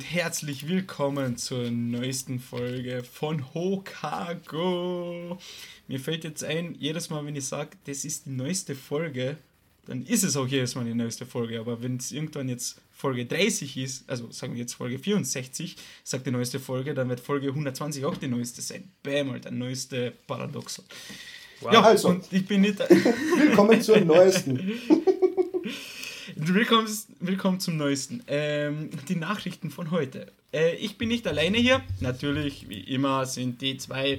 Und herzlich willkommen zur neuesten Folge von Hokago. Mir fällt jetzt ein, jedes Mal, wenn ich sage, das ist die neueste Folge, dann ist es auch jedes Mal die neueste Folge. Aber wenn es irgendwann jetzt Folge 30 ist, also sagen wir jetzt Folge 64, sagt die neueste Folge, dann wird Folge 120 auch die neueste sein. Bam, halt, der neueste Paradoxon. Wow. Ja, also, und ich bin nicht. willkommen zur neuesten. willkommen, willkommen zum neuesten. Ähm, die Nachrichten von heute. Äh, ich bin nicht alleine hier. Natürlich, wie immer, sind die zwei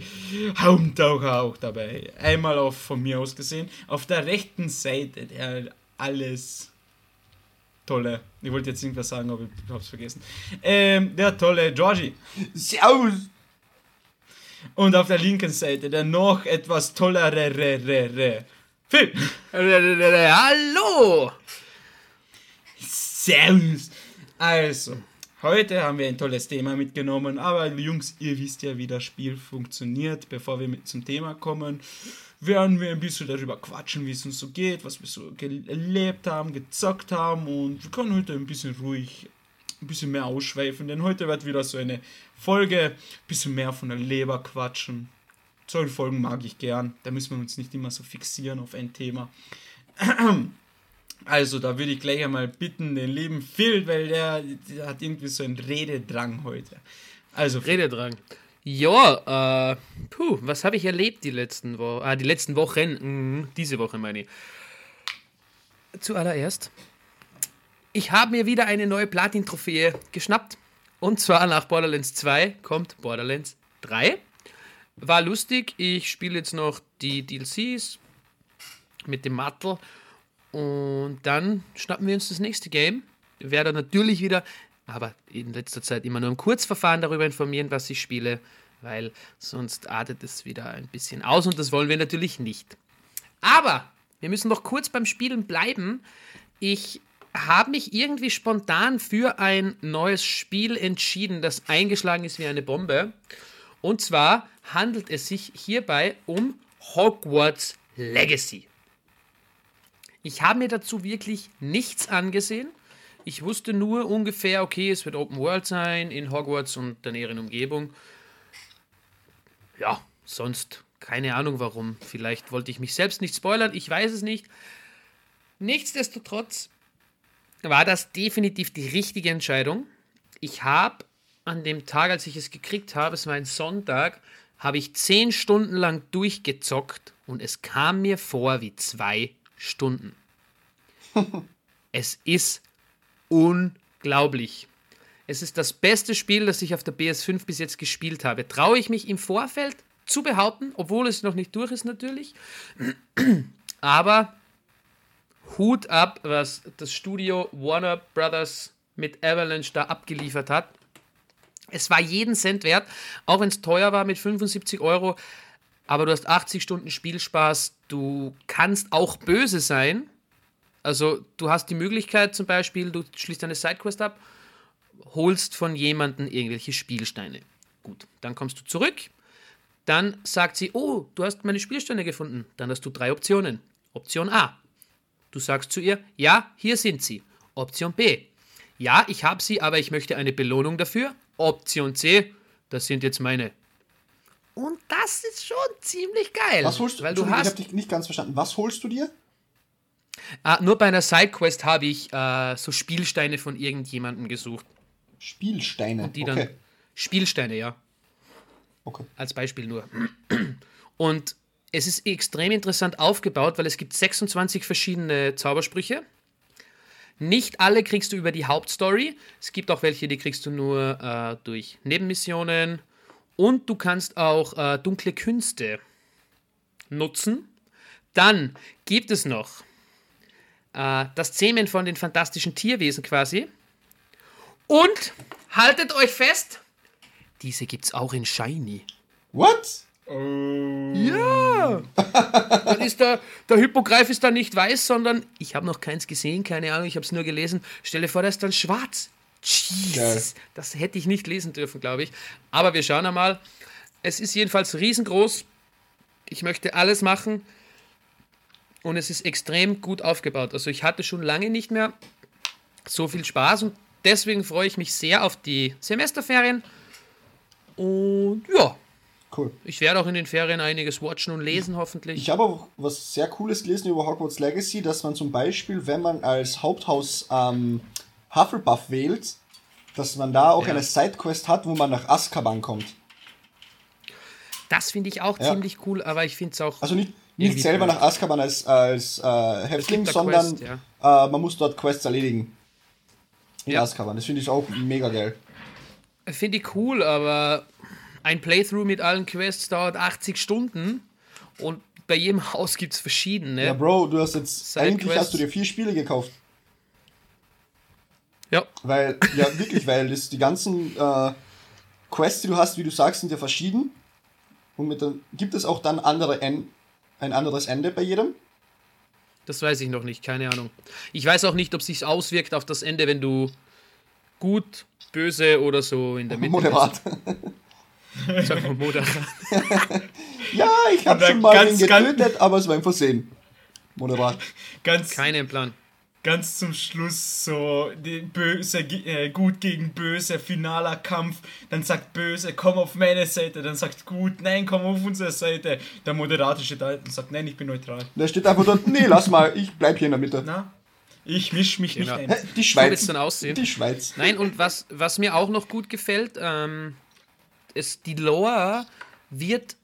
Haupttaucher auch dabei. Einmal auf, von mir aus gesehen, auf der rechten Seite, der alles tolle. Ich wollte jetzt irgendwas sagen, aber ich hab's vergessen. Ähm, der tolle Georgie. Servus! Und auf der linken Seite der noch etwas tollere Phil. Hallo! Servus! Also, heute haben wir ein tolles Thema mitgenommen, aber Jungs, ihr wisst ja, wie das Spiel funktioniert. Bevor wir mit zum Thema kommen, werden wir ein bisschen darüber quatschen, wie es uns so geht, was wir so erlebt haben, gezockt haben und wir können heute ein bisschen ruhig ein bisschen mehr ausschweifen, denn heute wird wieder so eine Folge, ein bisschen mehr von der Leber quatschen. Solche Folgen mag ich gern, da müssen wir uns nicht immer so fixieren auf ein Thema. Also, da würde ich gleich einmal bitten, den lieben Phil, weil der, der hat irgendwie so einen Rededrang heute. Also, Rededrang. Ja, äh, puh, was habe ich erlebt die letzten Wochen? Ah, die letzten Wochen, mhm, diese Woche meine ich. Zuallererst ich habe mir wieder eine neue Platin-Trophäe geschnappt. Und zwar nach Borderlands 2 kommt Borderlands 3. War lustig. Ich spiele jetzt noch die DLCs mit dem Mattel. Und dann schnappen wir uns das nächste Game. Werde natürlich wieder, aber in letzter Zeit immer nur im Kurzverfahren darüber informieren, was ich spiele, weil sonst artet es wieder ein bisschen aus und das wollen wir natürlich nicht. Aber wir müssen noch kurz beim Spielen bleiben. Ich habe mich irgendwie spontan für ein neues Spiel entschieden, das eingeschlagen ist wie eine Bombe. Und zwar handelt es sich hierbei um Hogwarts Legacy. Ich habe mir dazu wirklich nichts angesehen. Ich wusste nur ungefähr, okay, es wird Open World sein in Hogwarts und der näheren Umgebung. Ja, sonst keine Ahnung warum. Vielleicht wollte ich mich selbst nicht spoilern, ich weiß es nicht. Nichtsdestotrotz war das definitiv die richtige Entscheidung. Ich habe an dem Tag, als ich es gekriegt habe, es war ein Sonntag, habe ich zehn Stunden lang durchgezockt und es kam mir vor wie zwei Stunden. es ist unglaublich. Es ist das beste Spiel, das ich auf der PS5 bis jetzt gespielt habe. Traue ich mich im Vorfeld zu behaupten, obwohl es noch nicht durch ist natürlich. Aber Hut ab, was das Studio Warner Brothers mit Avalanche da abgeliefert hat. Es war jeden Cent wert, auch wenn es teuer war mit 75 Euro. Aber du hast 80 Stunden Spielspaß. Du kannst auch böse sein. Also du hast die Möglichkeit zum Beispiel, du schließt eine Sidequest ab, holst von jemandem irgendwelche Spielsteine. Gut, dann kommst du zurück. Dann sagt sie, oh, du hast meine Spielsteine gefunden. Dann hast du drei Optionen. Option A, Du sagst zu ihr, ja, hier sind sie. Option B. Ja, ich habe sie, aber ich möchte eine Belohnung dafür. Option C. Das sind jetzt meine. Und das ist schon ziemlich geil. Was holst du? Weil du hast, ich habe dich nicht ganz verstanden. Was holst du dir? Ah, nur bei einer Sidequest habe ich äh, so Spielsteine von irgendjemandem gesucht. Spielsteine? Und die okay. dann. Spielsteine, ja. Okay. Als Beispiel nur. Und es ist extrem interessant aufgebaut, weil es gibt 26 verschiedene Zaubersprüche. Nicht alle kriegst du über die Hauptstory. Es gibt auch welche, die kriegst du nur äh, durch Nebenmissionen. Und du kannst auch äh, dunkle Künste nutzen. Dann gibt es noch äh, das Zähmen von den fantastischen Tierwesen quasi. Und haltet euch fest, diese gibt es auch in Shiny. What? Oh. Ja! Dann ist der, der Hippogreif ist dann nicht weiß, sondern ich habe noch keins gesehen, keine Ahnung, ich habe es nur gelesen. Stelle vor, der ist dann schwarz. Jesus, das hätte ich nicht lesen dürfen, glaube ich. Aber wir schauen einmal. Es ist jedenfalls riesengroß. Ich möchte alles machen. Und es ist extrem gut aufgebaut. Also ich hatte schon lange nicht mehr so viel Spaß und deswegen freue ich mich sehr auf die Semesterferien. Und ja. Cool. Ich werde auch in den Ferien einiges watchen und lesen, hoffentlich. Ich habe auch was sehr Cooles gelesen über Hogwarts Legacy, dass man zum Beispiel, wenn man als Haupthaus ähm, Hufflepuff wählt, dass man da auch ja. eine Sidequest hat, wo man nach Azkaban kommt. Das finde ich auch ja. ziemlich cool, aber ich finde es auch. Also nicht, nicht selber nach Azkaban als, als äh, Häftling, sondern Quest, ja. äh, man muss dort Quests erledigen. In ja. Azkaban. Das finde ich auch mega geil. Finde ich cool, aber ein Playthrough mit allen Quests dauert 80 Stunden und bei jedem Haus gibt es verschiedene. Ja, Bro, du hast jetzt. Eigentlich hast du dir vier Spiele gekauft. Ja. Weil, ja, wirklich, weil das, die ganzen äh, Quests, die du hast, wie du sagst, sind ja verschieden. Und mit dem, gibt es auch dann andere en ein anderes Ende bei jedem? Das weiß ich noch nicht, keine Ahnung. Ich weiß auch nicht, ob sich auswirkt auf das Ende, wenn du gut, böse oder so in der Mitte Moderat. Bist. Sag mal moderat. ja, ich habe schon mal ganz, ihn getötet, aber es war ein Versehen. Moderat. Ganz, Keinen Plan ganz zum Schluss so böse, äh, gut gegen böse, finaler Kampf. Dann sagt böse, komm auf meine Seite. Dann sagt gut, nein, komm auf unsere Seite. Der Moderator steht da und sagt, nein, ich bin neutral. Der steht einfach dort, nee, lass mal, ich bleib hier in der Mitte. Na? Ich misch mich genau. nicht ein. Die Schweiz. dann aussehen. Die Schweiz. Nein, und was, was mir auch noch gut gefällt, ähm, ist, die Lore wird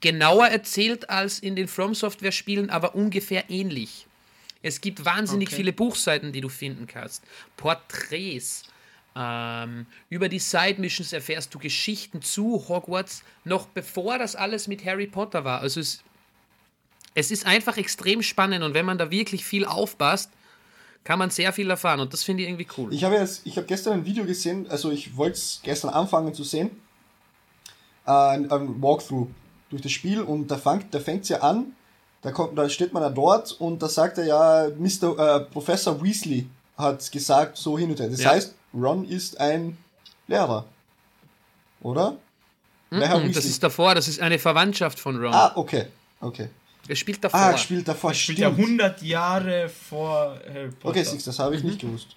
genauer erzählt als in den From Software Spielen, aber ungefähr ähnlich. Es gibt wahnsinnig okay. viele Buchseiten, die du finden kannst. Porträts. Ähm, über die Side Missions erfährst du Geschichten zu Hogwarts, noch bevor das alles mit Harry Potter war. Also es, es ist einfach extrem spannend und wenn man da wirklich viel aufpasst, kann man sehr viel erfahren und das finde ich irgendwie cool. Ich habe jetzt, ich habe gestern ein Video gesehen, also ich wollte es gestern anfangen zu sehen, äh, ein, ein Walkthrough durch das Spiel und da fängt da fängt's ja an da, kommt, da steht man da dort und da sagt er ja, Mr. Äh, Professor Weasley hat gesagt, so hin und her. Das ja. heißt, Ron ist ein Lehrer. Oder? Mm -mm, das ist davor, das ist eine Verwandtschaft von Ron. Ah, okay. Okay. Er spielt davor. Ah, spielt davor, er spielt ja 100 Jahre vor Harry Potter. Okay, Six, das habe ich mhm. nicht gewusst.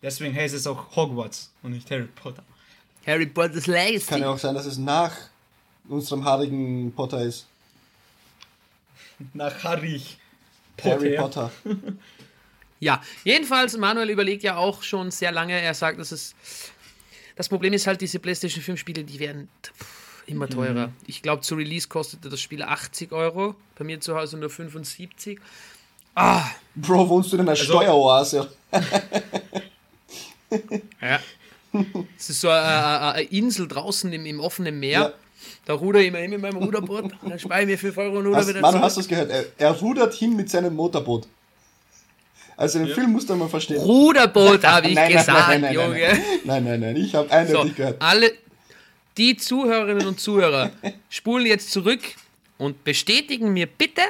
Deswegen heißt es auch Hogwarts und nicht Harry Potter. Harry Potter's Legacy. Kann ja auch sein, dass es nach unserem haarigen Potter ist nach Harry Potter. Harry Potter. ja, jedenfalls, Manuel überlegt ja auch schon sehr lange. Er sagt, dass es. Das Problem ist halt, diese PlayStation 5 Spiele, die werden immer teurer. Mhm. Ich glaube, zu Release kostete das Spiel 80 Euro. Bei mir zu Hause nur 75. Ah! Bro, wohnst du in einer also, Steueroase? ja. Es ist so eine, eine Insel draußen im, im offenen Meer. Ja. Da ruder ich immer mit meinem Ruderboot, dann spare ich mir 5 Euro und ruder wieder Mann, zurück. hast du es gehört? Er, er, rudert hin mit seinem Motorboot. Also den ja. Film musst du mal verstehen. Ruderboot, habe ich nein, gesagt, nein, nein, Junge. Nein, nein, nein, ich habe eindeutig so, gehört. Alle, die Zuhörerinnen und Zuhörer spulen jetzt zurück und bestätigen mir bitte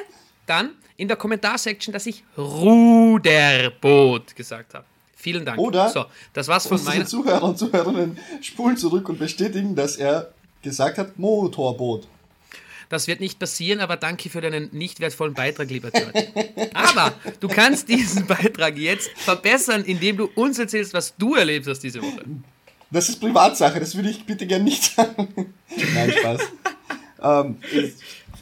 dann in der Kommentarsektion, dass ich Ruderboot gesagt habe. Vielen Dank. Oder so, das war's von meinen Zuhörer und Zuhörerinnen spulen zurück und bestätigen, dass er gesagt hat, Motorboot. Das wird nicht passieren, aber danke für deinen nicht wertvollen Beitrag, lieber George. aber du kannst diesen Beitrag jetzt verbessern, indem du uns erzählst, was du erlebt hast diese Woche. Das ist Privatsache, das würde ich bitte gern nicht sagen. Nein, Spaß. ähm,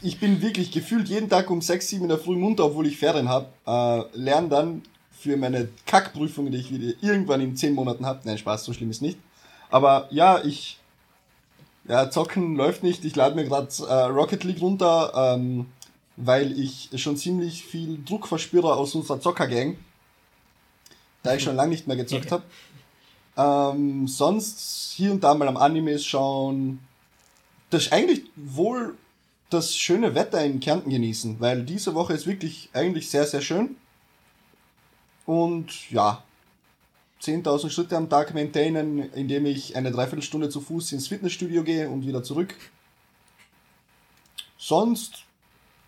ich bin wirklich gefühlt jeden Tag um 6, 7 in der Früh munter, obwohl ich Ferien habe. Äh, lerne dann für meine Kackprüfung, die ich wieder irgendwann in 10 Monaten habe. Nein, Spaß, so schlimm ist nicht. Aber ja, ich ja, zocken läuft nicht. Ich lade mir gerade äh, Rocket League runter, ähm, weil ich schon ziemlich viel Druck verspüre aus unserer Zockergang. Da ich schon lange nicht mehr gezockt habe. Ähm, sonst hier und da mal am Animes schauen. Das ist eigentlich wohl das schöne Wetter in Kärnten genießen, weil diese Woche ist wirklich eigentlich sehr, sehr schön. Und ja, 10.000 Schritte am Tag maintainen, indem ich eine Dreiviertelstunde zu Fuß ins Fitnessstudio gehe und wieder zurück. Sonst,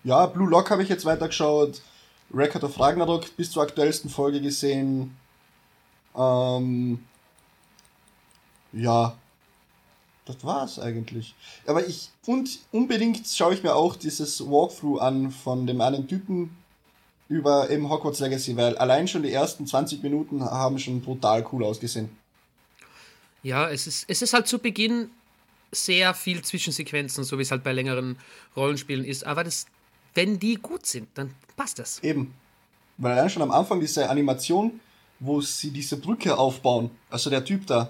ja, Blue Lock habe ich jetzt weitergeschaut, Record of Ragnarok bis zur aktuellsten Folge gesehen. Ähm, ja, das war's eigentlich. Aber ich, und unbedingt schaue ich mir auch dieses Walkthrough an von dem einen Typen, über eben Hogwarts Legacy, weil allein schon die ersten 20 Minuten haben schon brutal cool ausgesehen. Ja, es ist, es ist halt zu Beginn sehr viel Zwischensequenzen, so wie es halt bei längeren Rollenspielen ist. Aber das, wenn die gut sind, dann passt das. Eben. Weil allein schon am Anfang diese Animation, wo sie diese Brücke aufbauen, also der Typ da,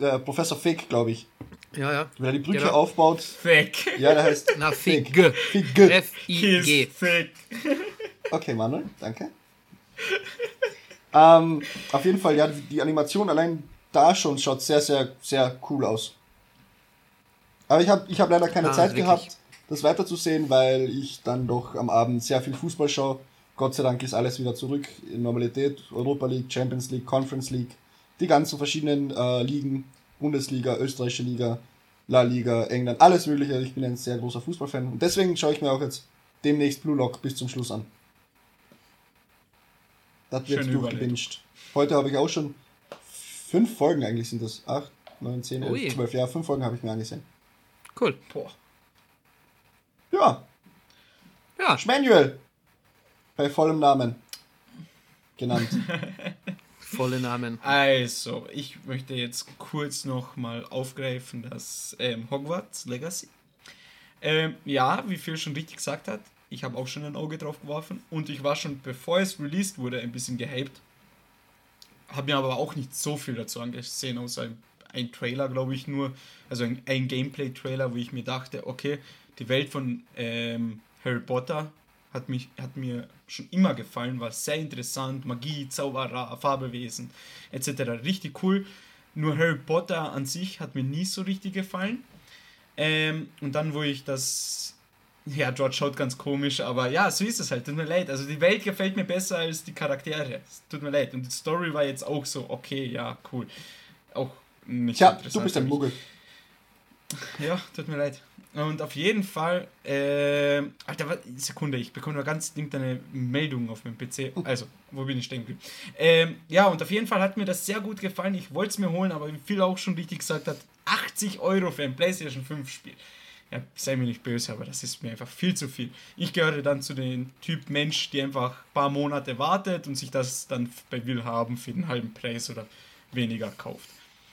äh, Professor Fake, glaube ich. Ja, ja. Wenn er die Brücke Genau. aufbaut. Fake. Ja, der heißt. Na, Fake. Fig. Fig. F-I-G. Okay, Manuel, danke. ähm, auf jeden Fall, ja, die, die Animation allein da schon schaut sehr, sehr, sehr cool aus. Aber ich habe ich hab leider keine Ah, Zeit wirklich. gehabt, das weiterzusehen, weil ich dann doch am Abend sehr viel Fußball schaue. Gott sei Dank ist alles wieder zurück in Normalität. Europa League, Champions League, Conference League, die ganzen verschiedenen äh, Ligen, Bundesliga, österreichische Liga, La Liga, England, alles mögliche. Ich bin ein sehr großer Fußballfan und deswegen schaue ich mir auch jetzt demnächst Blue Lock bis zum Schluss an. Das wird Schön durchgebinged. Heute habe ich auch schon fünf Folgen eigentlich sind das. Acht, neun, zehn, elf, Ui. zwölf. Ja, fünf Folgen habe ich mir angesehen. Cool. Boah. Ja, Ja, Schmanuel. Bei vollem Namen. Genannt. volle Namen. Also, ich möchte jetzt kurz noch mal aufgreifen, das ähm, Hogwarts Legacy. Ähm, ja, wie Phil schon richtig gesagt hat, ich habe auch schon ein Auge drauf geworfen und ich war schon, bevor es released wurde, ein bisschen gehypt. Habe mir aber auch nicht so viel dazu angesehen, außer ein, ein Trailer, glaube ich, nur. Also ein, ein Gameplay-Trailer, wo ich mir dachte, okay, die Welt von ähm, Harry Potter hat, mich, hat mir schon immer gefallen, war sehr interessant, Magie, Zauberer, Fabelwesen etc. Richtig cool. Nur Harry Potter an sich hat mir nie so richtig gefallen. Ähm, und dann, wo ich das. Ja, George schaut ganz komisch, aber ja, so ist es halt. Tut mir leid. Also die Welt gefällt mir besser als die Charaktere. Tut mir leid. Und die Story war jetzt auch so, okay, ja, cool. Auch nicht Tja, interessant du bist ein. Muggel. Ja, tut mir leid. Und auf jeden Fall, äh, Alter, Sekunde, ich bekomme nur ganz dringend eine Meldung auf meinem PC. Also, wo bin ich stehen geblieben? Ähm, ja, und auf jeden Fall hat mir das sehr gut gefallen. Ich wollte es mir holen, aber wie Phil auch schon richtig gesagt hat, 80 Euro für ein PlayStation 5 Spiel. Ja, sei mir nicht böse, aber das ist mir einfach viel zu viel. Ich gehöre dann zu den Typ Mensch, die einfach ein paar Monate wartet und sich das dann bei Willhaben für den halben Preis oder weniger kauft.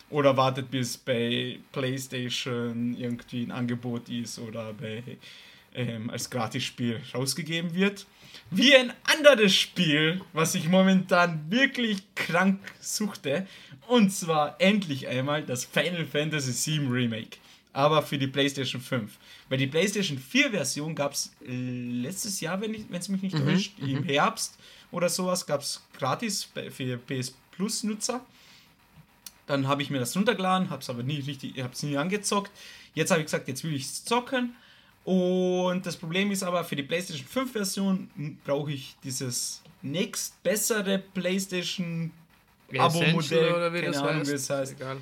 Oder wartet, bis bei PlayStation irgendwie ein Angebot ist oder bei, ähm, als Gratisspiel rausgegeben wird. Wie ein anderes Spiel, was ich momentan wirklich krank suchte. Und zwar endlich einmal das Final Fantasy VII Remake. Aber für die PlayStation 5. Weil die PlayStation 4 Version gab es letztes Jahr, wenn es mich nicht täuscht, im Herbst oder sowas, gab es gratis für PS Plus Nutzer. Dann habe ich mir das runtergeladen, habe es aber nie richtig, habe es nie angezockt. Jetzt habe ich gesagt, jetzt will ich es zocken. Und das Problem ist aber, für die PlayStation 5 Version brauche ich dieses nächst bessere PlayStation Abo-Modell. Oder wie keine das Ahnung, heißt. wie es heißt. Egal.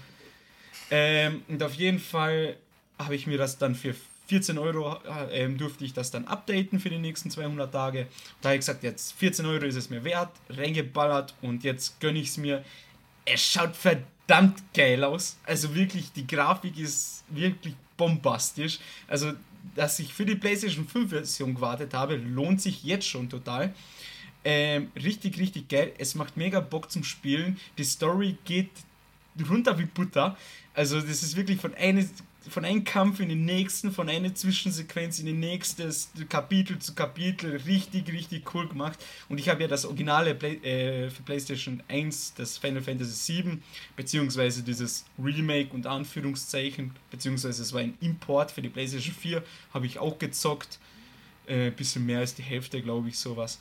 Ähm, und auf jeden Fall habe ich mir das dann für 14 Euro äh, ähm, durfte ich das dann updaten für die nächsten 200 Tage. Da habe ich gesagt, jetzt 14 Euro ist es mir wert, reingeballert und jetzt gönne ich es mir. Es schaut verdammt geil aus. Also wirklich, die Grafik ist wirklich bombastisch. Also, dass ich für die PlayStation 5 Version gewartet habe, lohnt sich jetzt schon total. Ähm, richtig, richtig geil. Es macht mega Bock zum Spielen. Die Story geht runter wie Butter. Also das ist wirklich von, eine, von einem Kampf in den nächsten, von einer Zwischensequenz in den nächsten, Kapitel zu Kapitel. Richtig, richtig cool gemacht. Und ich habe ja das originale Play, äh, für PlayStation 1, das Final Fantasy 7, beziehungsweise dieses Remake und Anführungszeichen, beziehungsweise es war ein Import für die PlayStation 4, habe ich auch gezockt. Äh, bisschen mehr als die Hälfte, glaube ich, sowas.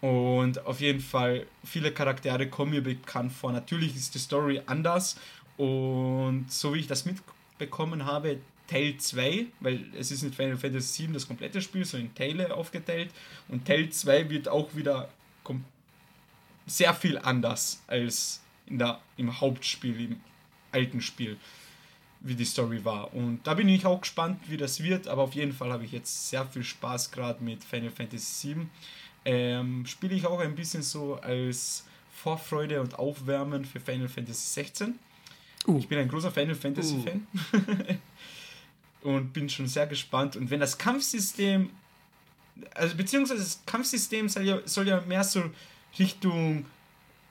Und auf jeden Fall, viele Charaktere kommen mir bekannt vor. Natürlich ist die Story anders. Und so wie ich das mitbekommen habe, Teil 2, weil es ist nicht Final Fantasy 7 das komplette Spiel, sondern in Teile aufgeteilt. Und Teil 2 wird auch wieder sehr viel anders als in der, im Hauptspiel, im alten Spiel, wie die Story war. Und da bin ich auch gespannt, wie das wird. Aber auf jeden Fall habe ich jetzt sehr viel Spaß gerade mit Final Fantasy 7 ähm, spiele ich auch ein bisschen so als Vorfreude und Aufwärmen für Final Fantasy 16. Uh. Ich bin ein großer Final Fantasy Uh. Fan und bin schon sehr gespannt. Und wenn das Kampfsystem also beziehungsweise das Kampfsystem soll ja, soll ja mehr so Richtung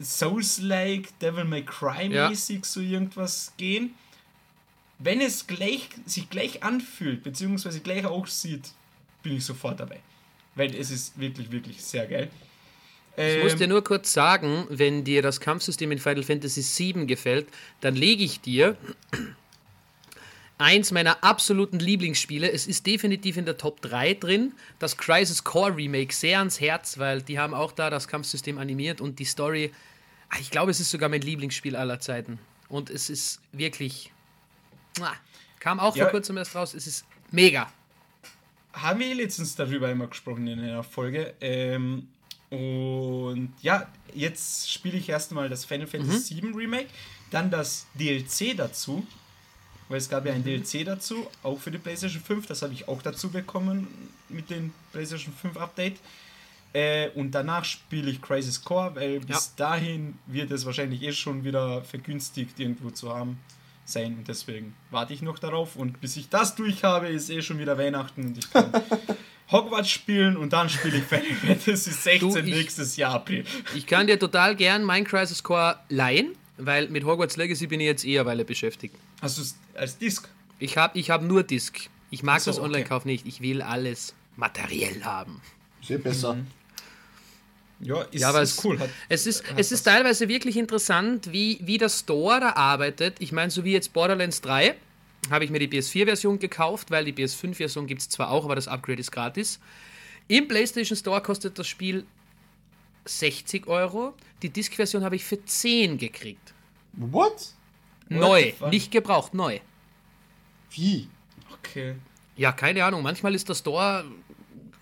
Souls-like, Devil May Cry-mäßig ja. so irgendwas gehen. Wenn es gleich, sich gleich anfühlt, beziehungsweise gleich aussieht, bin ich sofort dabei. Weil es ist wirklich, wirklich sehr geil. Ich muss dir nur kurz sagen, wenn dir das Kampfsystem in Final Fantasy VII gefällt, dann lege ich dir eins meiner absoluten Lieblingsspiele. Es ist definitiv in der Top 3 drin. Das Crisis Core Remake sehr ans Herz, weil die haben auch da das Kampfsystem animiert und die Story. Ah, ich glaube, es ist sogar mein Lieblingsspiel aller Zeiten. Und es ist wirklich. Kam auch ja. vor kurzem erst raus. Es ist mega. Haben wir letztens darüber immer gesprochen in einer Folge. Ähm, und ja, jetzt spiele ich erstmal das Final Fantasy mhm. VII Remake, dann das DLC dazu, weil es gab ja ein mhm. DLC dazu, auch für die PlayStation 5, das habe ich auch dazu bekommen mit dem PlayStation 5 Update. Äh, und danach spiele ich Crisis Core, weil bis ja. dahin wird es wahrscheinlich eh schon wieder vergünstigt irgendwo zu haben sein. Und deswegen warte ich noch darauf. Und bis ich das durch habe, ist eh schon wieder Weihnachten und ich kann Hogwarts spielen und dann spiele ich Final Fantasy 16 du, ich, nächstes Jahr April. Ich kann dir total gern mein Crisis Core leihen, weil mit Hogwarts Legacy bin ich jetzt eher Weile beschäftigt. Hast du es als Disc? Ich habe ich hab nur Disc. Ich mag so, das Online-Kauf okay. nicht. Ich will alles materiell haben. Sehr besser. Mhm. Ja, ist, ja, aber ist cool. Hat, es ist, es ist teilweise wirklich interessant, wie, wie der Store da arbeitet. Ich meine, so wie jetzt Borderlands 3 habe ich mir die PS4-Version gekauft, weil die PS5-Version gibt es zwar auch, aber das Upgrade ist gratis. Im PlayStation Store kostet das Spiel 60 Euro. Die Disc-Version habe ich für 10 gekriegt. What? Neu, What nicht gebraucht, neu. Wie? Okay. Ja, keine Ahnung. Manchmal ist der Store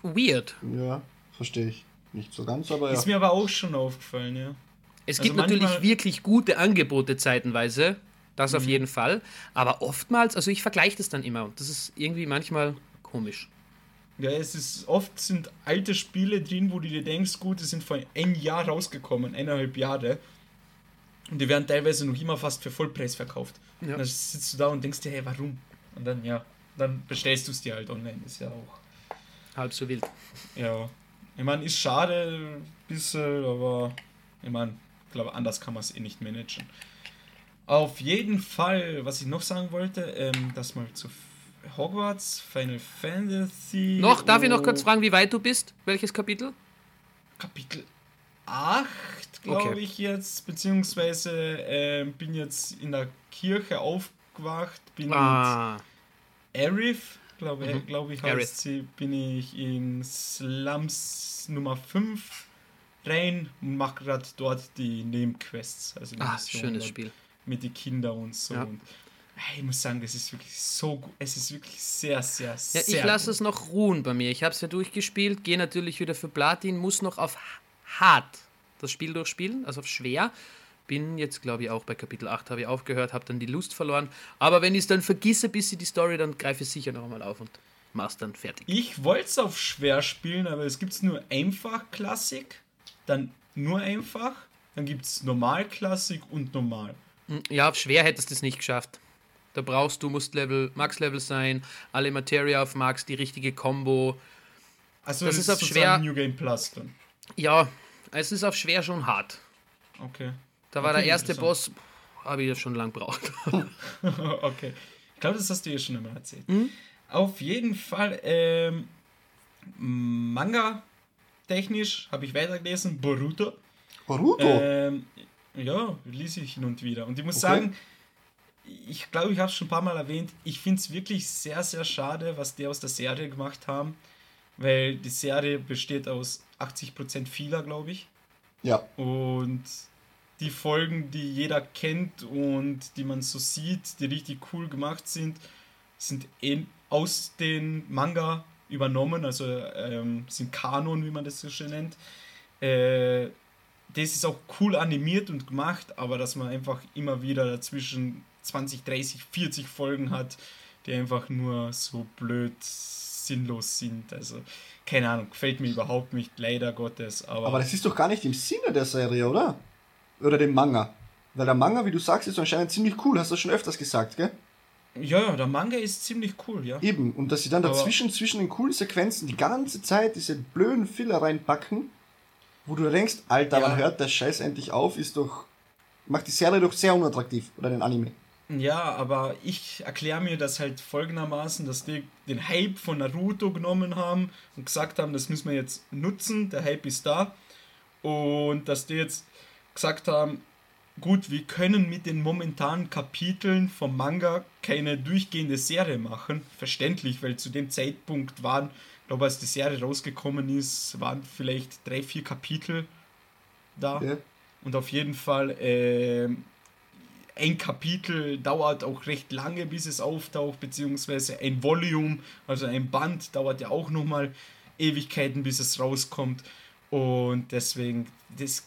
weird. Ja, verstehe ich. Nicht so ganz, aber ja. Ist mir aber auch schon aufgefallen, ja. Es also gibt natürlich wirklich gute Angebote zeitenweise. Das mhm. auf jeden Fall. Aber oftmals, also ich vergleiche das dann immer und das ist irgendwie manchmal komisch. Ja, es ist oft sind alte Spiele drin, wo du dir denkst, gut, die sind vor ein Jahr rausgekommen, eineinhalb Jahre. Und die werden teilweise noch immer fast für Vollpreis verkauft. Ja. Und dann sitzt du da und denkst dir, hey, warum? Und dann, ja, dann bestellst du es dir halt online. Ist ja auch. Halb so wild. Ja. Ich meine, ist schade, ein bisschen, aber ich meine, ich glaube, anders kann man es eh nicht managen. Auf jeden Fall, was ich noch sagen wollte, ähm, das mal zu Hogwarts, Final Fantasy. Noch, darf oh, ich noch kurz fragen, wie weit du bist? Welches Kapitel? Kapitel 8, glaube okay. ich jetzt, beziehungsweise äh, bin jetzt in der Kirche aufgewacht, bin ah. mit Arif, glaube mhm. glaub ich, heißt sie, bin ich in Slums Nummer 5 rein und mache gerade dort die Nebenquests. Also die ah, schönes Spiel mit den Kindern und so. Ja. Und ich muss sagen, das ist wirklich so gut. Es ist wirklich sehr, sehr, sehr. Ja, ich lasse es noch ruhen bei mir. Ich habe es ja durchgespielt, gehe natürlich wieder für Platin, muss noch auf hart das Spiel durchspielen, also auf schwer. Bin jetzt, glaube ich, auch bei Kapitel 8 habe ich aufgehört, habe dann die Lust verloren. Aber wenn ich es dann vergisse, bis ich die Story, dann greife ich sicher noch einmal auf und mach's dann fertig. Ich wollte es auf schwer spielen, aber es gibt nur einfach Klassik, dann nur einfach, dann gibt es normal Klassik und normal. Hm, ja, auf schwer hättest du es nicht geschafft. Da brauchst du, musst Level, Max-Level sein, alle Materia auf Max, die richtige Combo. Also das, das ist auf schwer. New Game Plus dann. Ja, es ist auf schwer schon hart. Okay. Da war okay, der erste Boss, habe ich ja schon lang braucht. okay. Ich glaube, das hast du ja schon immer erzählt. Mhm. Auf jeden Fall, ähm, Manga technisch habe ich weitergelesen, Boruto. Boruto? Ähm, ja, lese ich hin und wieder. Und ich muss okay. sagen, ich glaube, ich habe es schon ein paar Mal erwähnt, ich finde es wirklich sehr, sehr schade, was die aus der Serie gemacht haben, weil die Serie besteht aus 80% Fehler, glaube ich. Ja. Und die Folgen, die jeder kennt und die man so sieht, die richtig cool gemacht sind, sind in, aus den Manga übernommen, also ähm, sind Kanon, wie man das so schön nennt. Äh, das ist auch cool animiert und gemacht, aber dass man einfach immer wieder dazwischen 20, 30, 40 Folgen hat, die einfach nur so blöd sinnlos sind. Also, keine Ahnung, gefällt mir überhaupt nicht, leider Gottes. Aber, aber das ist doch gar nicht im Sinne der Serie, oder? Oder dem Manga. Weil der Manga, wie du sagst, ist anscheinend ziemlich cool, hast du schon öfters gesagt, gell? Ja, ja, der Manga ist ziemlich cool, ja. Eben, und dass sie dann Aber- dazwischen, zwischen den coolen Sequenzen die ganze Zeit diese blöden Filler reinpacken, wo du denkst, Alter, Ja. wann hört der Scheiß endlich auf, ist doch, macht die Serie doch sehr unattraktiv, oder den Anime. Ja, aber ich erkläre mir das halt folgendermaßen, dass die den Hype von Naruto genommen haben und gesagt haben, das müssen wir jetzt nutzen, der Hype ist da. Und dass die jetzt gesagt haben, gut, wir können mit den momentanen Kapiteln vom Manga keine durchgehende Serie machen. Verständlich, weil zu dem Zeitpunkt waren, glaube als die Serie rausgekommen ist, waren vielleicht drei, vier Kapitel da. Ja. Und auf jeden Fall, ähm, ein Kapitel dauert auch recht lange, bis es auftaucht, beziehungsweise ein Volume, also ein Band, dauert ja auch nochmal Ewigkeiten, bis es rauskommt. Und deswegen, das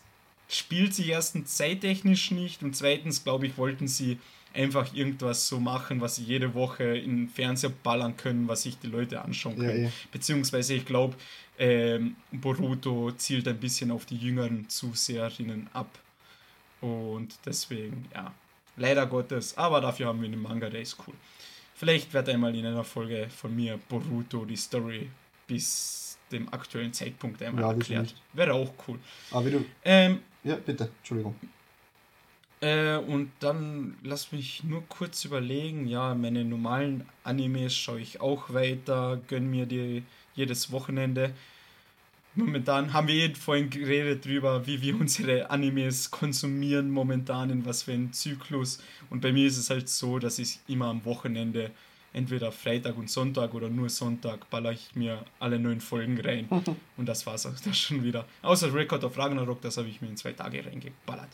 spielt sich erstens zeittechnisch nicht und zweitens, glaube ich, wollten sie einfach irgendwas so machen, was sie jede Woche in den Fernseher ballern können, was sich die Leute anschauen Ja, können. ja. Beziehungsweise ich glaube, ähm, Boruto zielt ein bisschen auf die jüngeren Zuseherinnen ab. Und deswegen, ja, leider Gottes, aber dafür haben wir einen Manga, der ist cool. Vielleicht wird einmal in einer Folge von mir Boruto die Story bis dem aktuellen Zeitpunkt einmal Ja, erklärt. Wäre auch cool. Aber wie du, Ähm, ja, bitte, Entschuldigung. Äh, und dann lass mich nur kurz überlegen. Ja, meine normalen Animes schaue ich auch weiter, gönn mir die jedes Wochenende. Momentan haben wir eh vorhin geredet drüber, wie wir unsere Animes konsumieren momentan, in was für einen Zyklus. Und bei mir ist es halt so, dass ich immer am Wochenende, entweder Freitag und Sonntag oder nur Sonntag, baller ich mir alle neun Folgen rein. Und das war's auch das schon wieder. Außer Record of Ragnarok, das habe ich mir in zwei Tage reingeballert.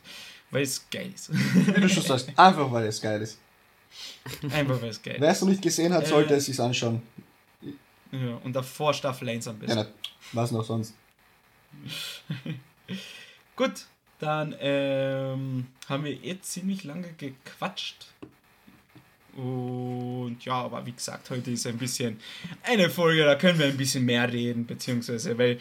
Weil es geil ist. Wie du schon sagst, einfach weil es geil ist. Einfach weil es geil Wer ist. es noch nicht gesehen hat, sollte Äh. es sich anschauen. Ja, und davor Staffel 1 am besten. Ja, was noch sonst. Gut, dann ähm, haben wir jetzt ziemlich lange gequatscht. Und ja, aber wie gesagt, heute ist ein bisschen eine Folge, da können wir ein bisschen mehr reden, beziehungsweise, weil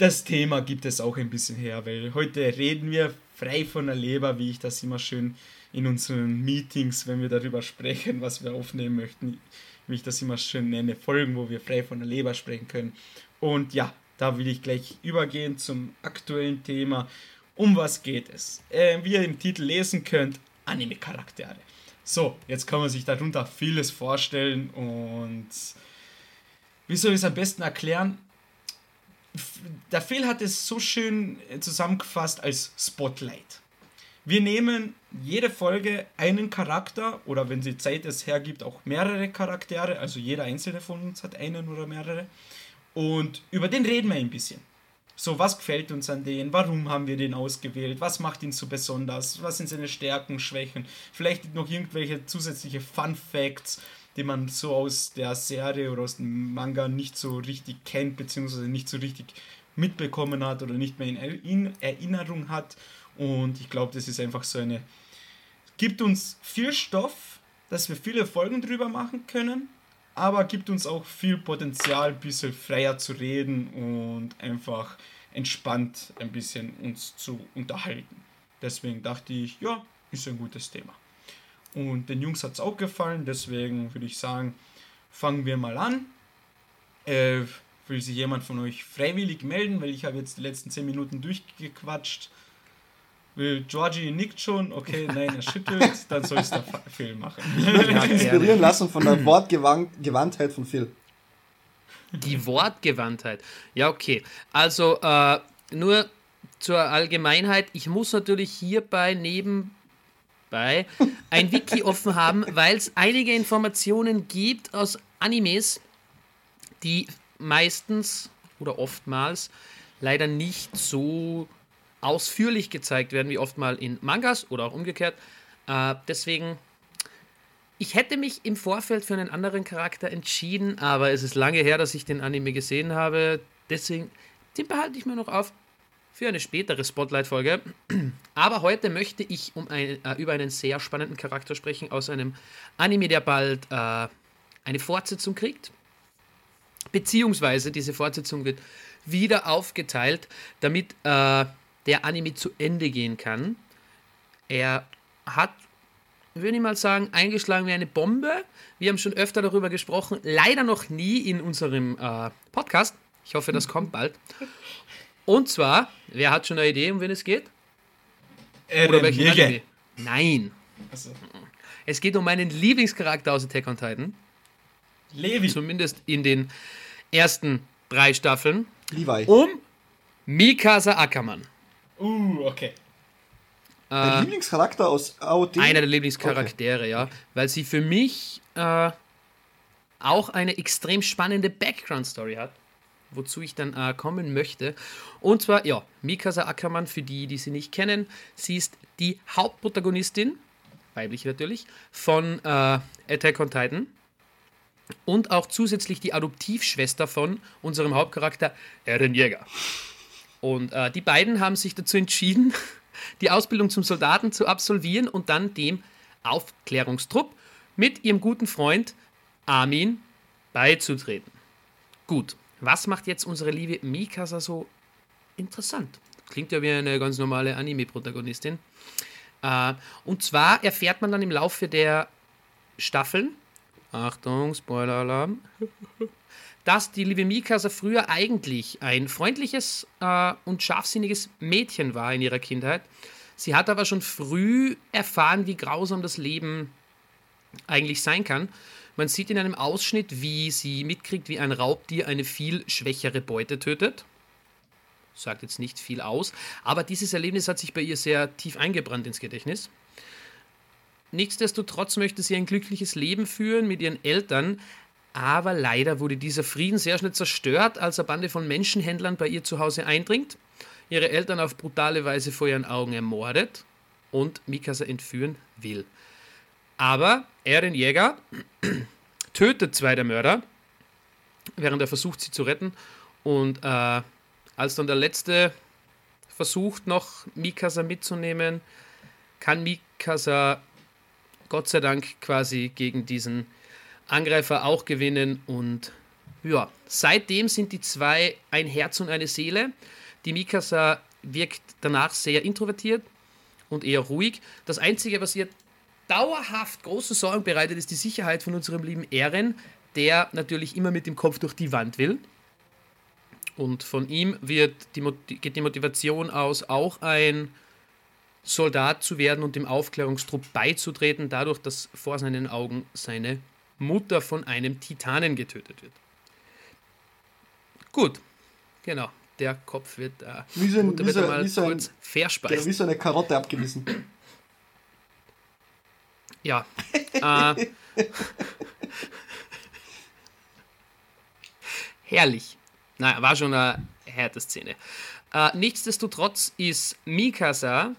das Thema gibt es auch ein bisschen her, weil heute reden wir frei von der Leber, wie ich das immer schön in unseren Meetings, wenn wir darüber sprechen, was wir aufnehmen möchten, wie ich das immer schön nenne, Folgen, wo wir frei von der Leber sprechen können. Und ja, da will ich gleich übergehen zum aktuellen Thema. Um was geht es? Äh, wie ihr im Titel lesen könnt, Anime-Charaktere. So, jetzt kann man sich darunter vieles vorstellen und wie soll ich es am besten erklären? Der Phil hat es so schön äh, zusammengefasst als Spotlight. Wir nehmen jede Folge einen Charakter oder wenn die Zeit es hergibt, auch mehrere Charaktere, also jeder einzelne von uns hat einen oder mehrere und über den reden wir ein bisschen. So, was gefällt uns an denen? Warum haben wir den ausgewählt? Was macht ihn so besonders? Was sind seine Stärken, Schwächen? Vielleicht noch irgendwelche zusätzliche Fun Facts, die man so aus der Serie oder aus dem Manga nicht so richtig kennt, beziehungsweise nicht so richtig mitbekommen hat oder nicht mehr in Erin- Erinnerung hat. Und ich glaube, das ist einfach so eine. Gibt uns viel Stoff, dass wir viele Folgen drüber machen können, aber gibt uns auch viel Potenzial, ein bisschen freier zu reden und einfach entspannt ein bisschen uns zu unterhalten. Deswegen dachte ich, ja, ist ein gutes Thema. Und den Jungs hat es auch gefallen, deswegen würde ich sagen, fangen wir mal an. Äh, will sich jemand von euch freiwillig melden, weil ich habe jetzt die letzten 10 Minuten durchgequatscht. Will Georgie nickt schon, okay, nein, er schüttelt, dann soll es der Phil machen. Ja, Inspirieren gerne. lassen von der Wortgewandtheit von Phil. Die Wortgewandtheit. Ja, okay. Also äh, nur zur Allgemeinheit, ich muss natürlich hierbei nebenbei ein Wiki offen haben, weil es einige Informationen gibt aus Animes, die meistens oder oftmals leider nicht so ausführlich gezeigt werden wie oftmal in Mangas oder auch umgekehrt. Äh, deswegen ich hätte mich im Vorfeld für einen anderen Charakter entschieden, aber es ist lange her, dass ich den Anime gesehen habe. Deswegen, den behalte ich mir noch auf für eine spätere Spotlight-Folge. Aber heute möchte ich um ein, äh, über einen sehr spannenden Charakter sprechen aus einem Anime, der bald äh, eine Fortsetzung kriegt. Beziehungsweise diese Fortsetzung wird wieder aufgeteilt, damit äh, der Anime zu Ende gehen kann. Er hat würde ich mal sagen, eingeschlagen wie eine Bombe. Wir haben schon öfter darüber gesprochen, leider noch nie in unserem äh, Podcast. Ich hoffe, das kommt bald. Und zwar, wer hat schon eine Idee, um wen es geht? Oder welchen Jäger. Anime? Nein. Also, Es geht um meinen Lieblingscharakter aus Attack on Titan. Levi. Zumindest in den ersten drei Staffeln. Levi. Um Mikasa Ackermann. Uh, okay. Dein Lieblingscharakter aus AOD? Einer der Lieblingscharaktere, ja. Weil sie für mich äh, auch eine extrem spannende Background-Story hat, wozu ich dann äh, kommen möchte. Und zwar, ja, Mikasa Ackermann, für die, die sie nicht kennen, sie ist die Hauptprotagonistin, weiblich natürlich, von äh, Attack on Titan. Und auch zusätzlich die Adoptivschwester von unserem Hauptcharakter Eren Jäger. Und äh, die beiden haben sich dazu entschieden, die Ausbildung zum Soldaten zu absolvieren und dann dem Aufklärungstrupp mit ihrem guten Freund Armin beizutreten. Gut, was macht jetzt unsere liebe Mikasa so interessant? Klingt ja wie eine ganz normale Anime-Protagonistin. Äh, und zwar erfährt man dann im Laufe der Staffeln, Achtung, Spoiler-Alarm, dass die liebe Mikasa früher eigentlich ein freundliches äh, und scharfsinniges Mädchen war in ihrer Kindheit. Sie hat aber schon früh erfahren, wie grausam das Leben eigentlich sein kann. Man sieht in einem Ausschnitt, wie sie mitkriegt, wie ein Raubtier eine viel schwächere Beute tötet. Sagt jetzt nicht viel aus, aber dieses Erlebnis hat sich bei ihr sehr tief eingebrannt ins Gedächtnis. Nichtsdestotrotz möchte sie ein glückliches Leben führen mit ihren Eltern, aber leider wurde dieser Frieden sehr schnell zerstört, als eine Bande von Menschenhändlern bei ihr zu Hause eindringt, ihre Eltern auf brutale Weise vor ihren Augen ermordet und Mikasa entführen will. Aber Eren Jäger tötet zwei der Mörder, während er versucht, sie zu retten. Und äh, als dann der letzte versucht, noch Mikasa mitzunehmen, kann Mikasa Gott sei Dank quasi gegen diesen Angreifer auch gewinnen. Und ja, seitdem sind die zwei ein Herz und eine Seele. Die Mikasa wirkt danach sehr introvertiert und eher ruhig. Das Einzige, was ihr dauerhaft große Sorgen bereitet, ist die Sicherheit von unserem lieben Eren, der natürlich immer mit dem Kopf durch die Wand will. Und von ihm wird die, geht die Motivation aus, auch ein Soldat zu werden und dem Aufklärungstrupp beizutreten, dadurch, dass vor seinen Augen seine Mutter von einem Titanen getötet wird. Gut, genau. Der Kopf wird äh, Wie so ein- wie so- wie so ein- verspeist. wie so eine Karotte abgebissen. Ja. Äh, herrlich. Naja, war schon eine harte Szene. Äh, nichtsdestotrotz ist Mikasa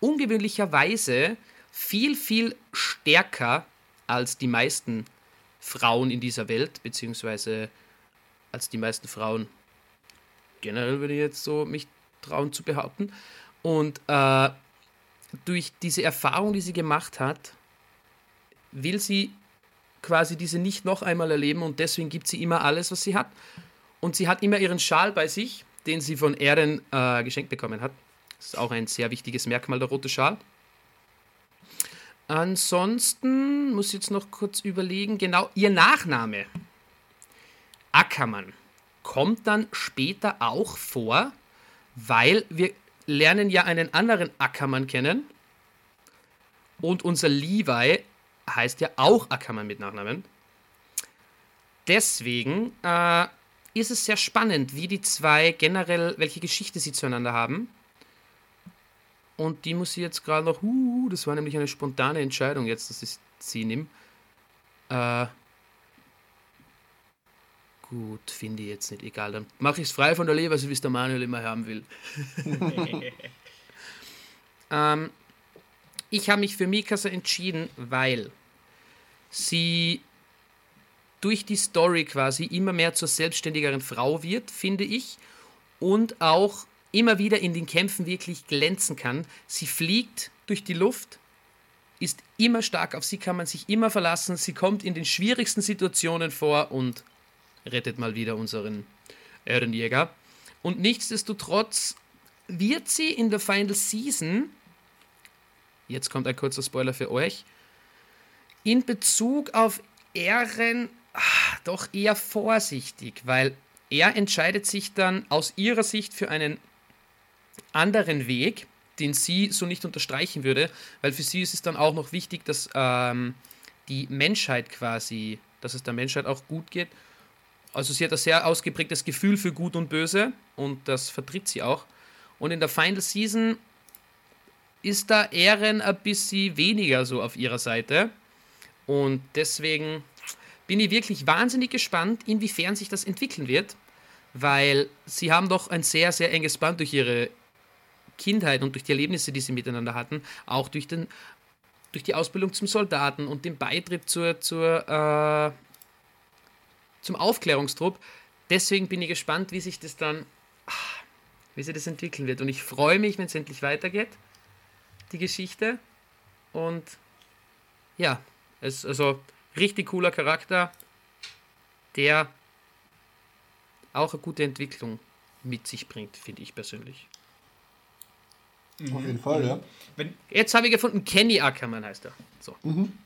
ungewöhnlicherweise viel, viel stärker als die meisten Frauen in dieser Welt, beziehungsweise als die meisten Frauen generell würde ich jetzt so mich trauen zu behaupten. Und äh, durch diese Erfahrung, die sie gemacht hat, will sie quasi diese nicht noch einmal erleben und deswegen gibt sie immer alles, was sie hat. Und sie hat immer ihren Schal bei sich, den sie von Eren äh, geschenkt bekommen hat. Das ist auch ein sehr wichtiges Merkmal, der rote Schal. Ansonsten muss ich jetzt noch kurz überlegen, genau, ihr Nachname, Ackermann, kommt dann später auch vor, weil wir lernen ja einen anderen Ackermann kennen. Und unser Levi heißt ja auch Ackermann mit Nachnamen. Deswegen äh, ist es sehr spannend, wie die zwei generell, welche Geschichte sie zueinander haben. Und die muss ich jetzt gerade noch, uh, das war nämlich eine spontane Entscheidung jetzt, dass ich sie nehme. Äh, gut, finde ich jetzt nicht, egal. Dann mache ich es frei von der Leber, so wie es der Manuel immer haben will. ähm, ich habe mich für Mikasa entschieden, weil sie durch die Story quasi immer mehr zur selbstständigeren Frau wird, finde ich, und auch immer wieder in den Kämpfen wirklich glänzen kann. Sie fliegt durch die Luft, ist immer stark, auf sie kann man sich immer verlassen, sie kommt in den schwierigsten Situationen vor und rettet mal wieder unseren Ehrenjäger. Und nichtsdestotrotz wird sie in der Final Season, jetzt kommt ein kurzer Spoiler für euch, in Bezug auf Ehren ach, doch eher vorsichtig, weil er entscheidet sich dann aus ihrer Sicht für einen anderen Weg, den sie so nicht unterstreichen würde, weil für sie ist es dann auch noch wichtig, dass ähm, die Menschheit quasi, dass es der Menschheit auch gut geht. Also sie hat ein sehr ausgeprägtes Gefühl für Gut und Böse und das vertritt sie auch. Und in der Final Season ist da Ehren ein bisschen weniger so auf ihrer Seite. Und deswegen bin ich wirklich wahnsinnig gespannt, inwiefern sich das entwickeln wird, weil sie haben doch ein sehr, sehr enges Band durch ihre Kindheit und durch die Erlebnisse, die sie miteinander hatten, auch durch, den, durch die Ausbildung zum Soldaten und den Beitritt zur, zur, äh, zum Aufklärungstrupp. Deswegen bin ich gespannt, wie sich das dann, wie sich das entwickeln wird. Und ich freue mich, wenn es endlich weitergeht, die Geschichte. Und ja, es also richtig cooler Charakter, der auch eine gute Entwicklung mit sich bringt, finde ich persönlich. Auf jeden Fall, ja. Wenn, Jetzt habe ich gefunden, Kenny Ackermann heißt er. So,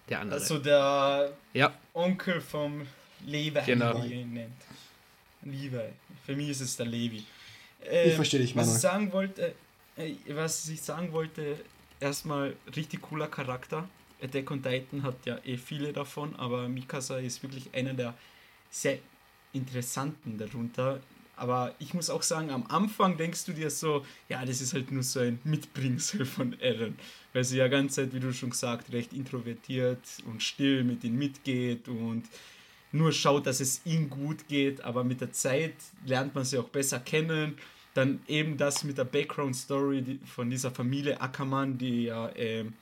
der andere. also der ja, Onkel vom Levi, Genau. wie ihn nennt. Levi. Für mich ist es der Levi. Ähm, Ich verstehe dich, was Manuel. ich sagen wollte, äh, was ich sagen wollte, erstmal richtig cooler Charakter. Attack on Titan hat ja eh viele davon, aber Mikasa ist wirklich einer der sehr interessanten darunter. Aber ich muss auch sagen, am Anfang denkst du dir so, ja, das ist halt nur so ein Mitbringsel von Eren. Weil sie ja ganze Zeit, wie du schon gesagt, recht introvertiert und still mit ihnen mitgeht und nur schaut, dass es ihm gut geht. Aber mit der Zeit lernt man sie auch besser kennen. Dann eben das mit der Background-Story von dieser Familie Ackermann, die ja ähm,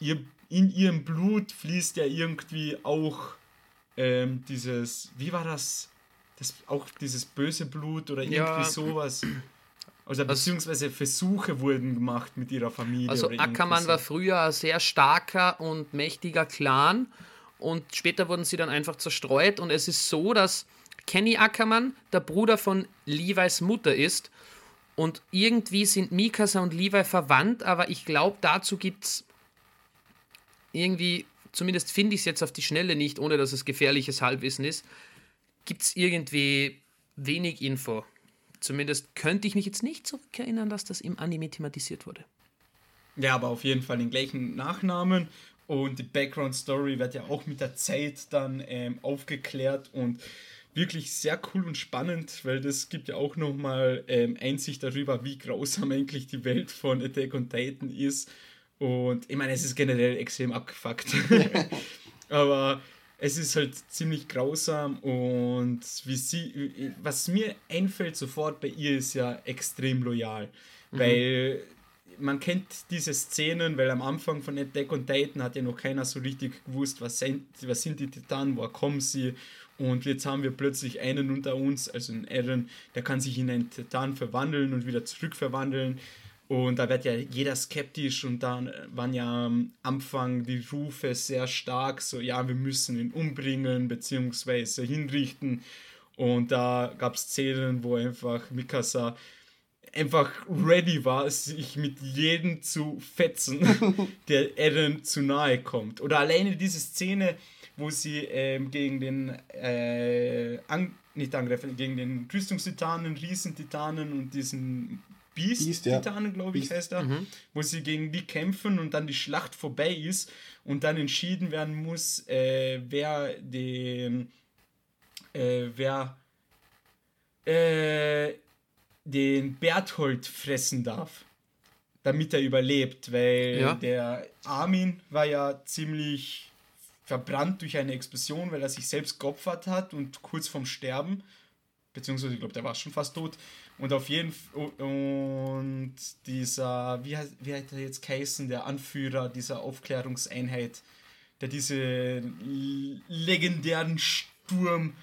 ihr, in ihrem Blut fließt ja irgendwie auch ähm, dieses, wie war das? das? Auch dieses böse Blut oder irgendwie Ja. sowas. Also beziehungsweise Versuche wurden gemacht mit ihrer Familie. also Ackermann so. war früher ein sehr starker und mächtiger Clan und später wurden sie dann einfach zerstreut und es ist so, dass Kenny Ackermann der Bruder von Levis Mutter ist und irgendwie sind Mikasa und Levi verwandt, aber ich glaube, dazu gibt es irgendwie, zumindest finde ich es jetzt auf die Schnelle nicht, ohne dass es gefährliches Halbwissen ist, gibt es irgendwie wenig Info. Zumindest könnte ich mich jetzt nicht zurückerinnern, dass das im Anime thematisiert wurde. Ja, aber auf jeden Fall den gleichen Nachnamen und die Background Story wird ja auch mit der Zeit dann ähm, aufgeklärt und wirklich sehr cool und spannend, weil das gibt ja auch nochmal ähm, Einsicht darüber, wie grausam eigentlich die Welt von Attack on Titan ist. Und ich meine, es ist generell extrem abgefuckt. aber es ist halt ziemlich grausam und wie sie, was mir einfällt sofort bei ihr ist ja extrem loyal, weil man kennt diese Szenen, weil am Anfang von Attack on Titan hat ja noch keiner so richtig gewusst, was sind, was sind die Titanen, woher kommen sie und jetzt haben wir plötzlich einen unter uns, also einen Eren, der kann sich in einen Titan verwandeln und wieder zurückverwandeln und da wird ja jeder skeptisch und dann waren ja am Anfang die Rufe sehr stark, so ja, wir müssen ihn umbringen beziehungsweise hinrichten. Und da gab es Szenen, wo einfach Mikasa einfach ready war, sich mit jedem zu fetzen, der Eren zu nahe kommt. Oder alleine diese Szene, wo sie ähm, gegen den äh, an, nicht angreifen, gegen den Rüstungstitanen, Riesentitanen und diesen Beast, Beast, glaube ich, Beast. heißt er, wo sie gegen die kämpfen und dann die Schlacht vorbei ist und dann entschieden werden muss, äh, wer den, äh, wer äh, den Berthold fressen darf, damit er überlebt, weil Ja. der Armin war ja ziemlich verbrannt durch eine Explosion, weil er sich selbst geopfert hat und kurz vorm Sterben, beziehungsweise ich glaube, der war schon fast tot. Und auf jeden F und dieser, wie, heißt, wie hat er jetzt geheißen, der Anführer dieser Aufklärungseinheit, der diese legendären Sturm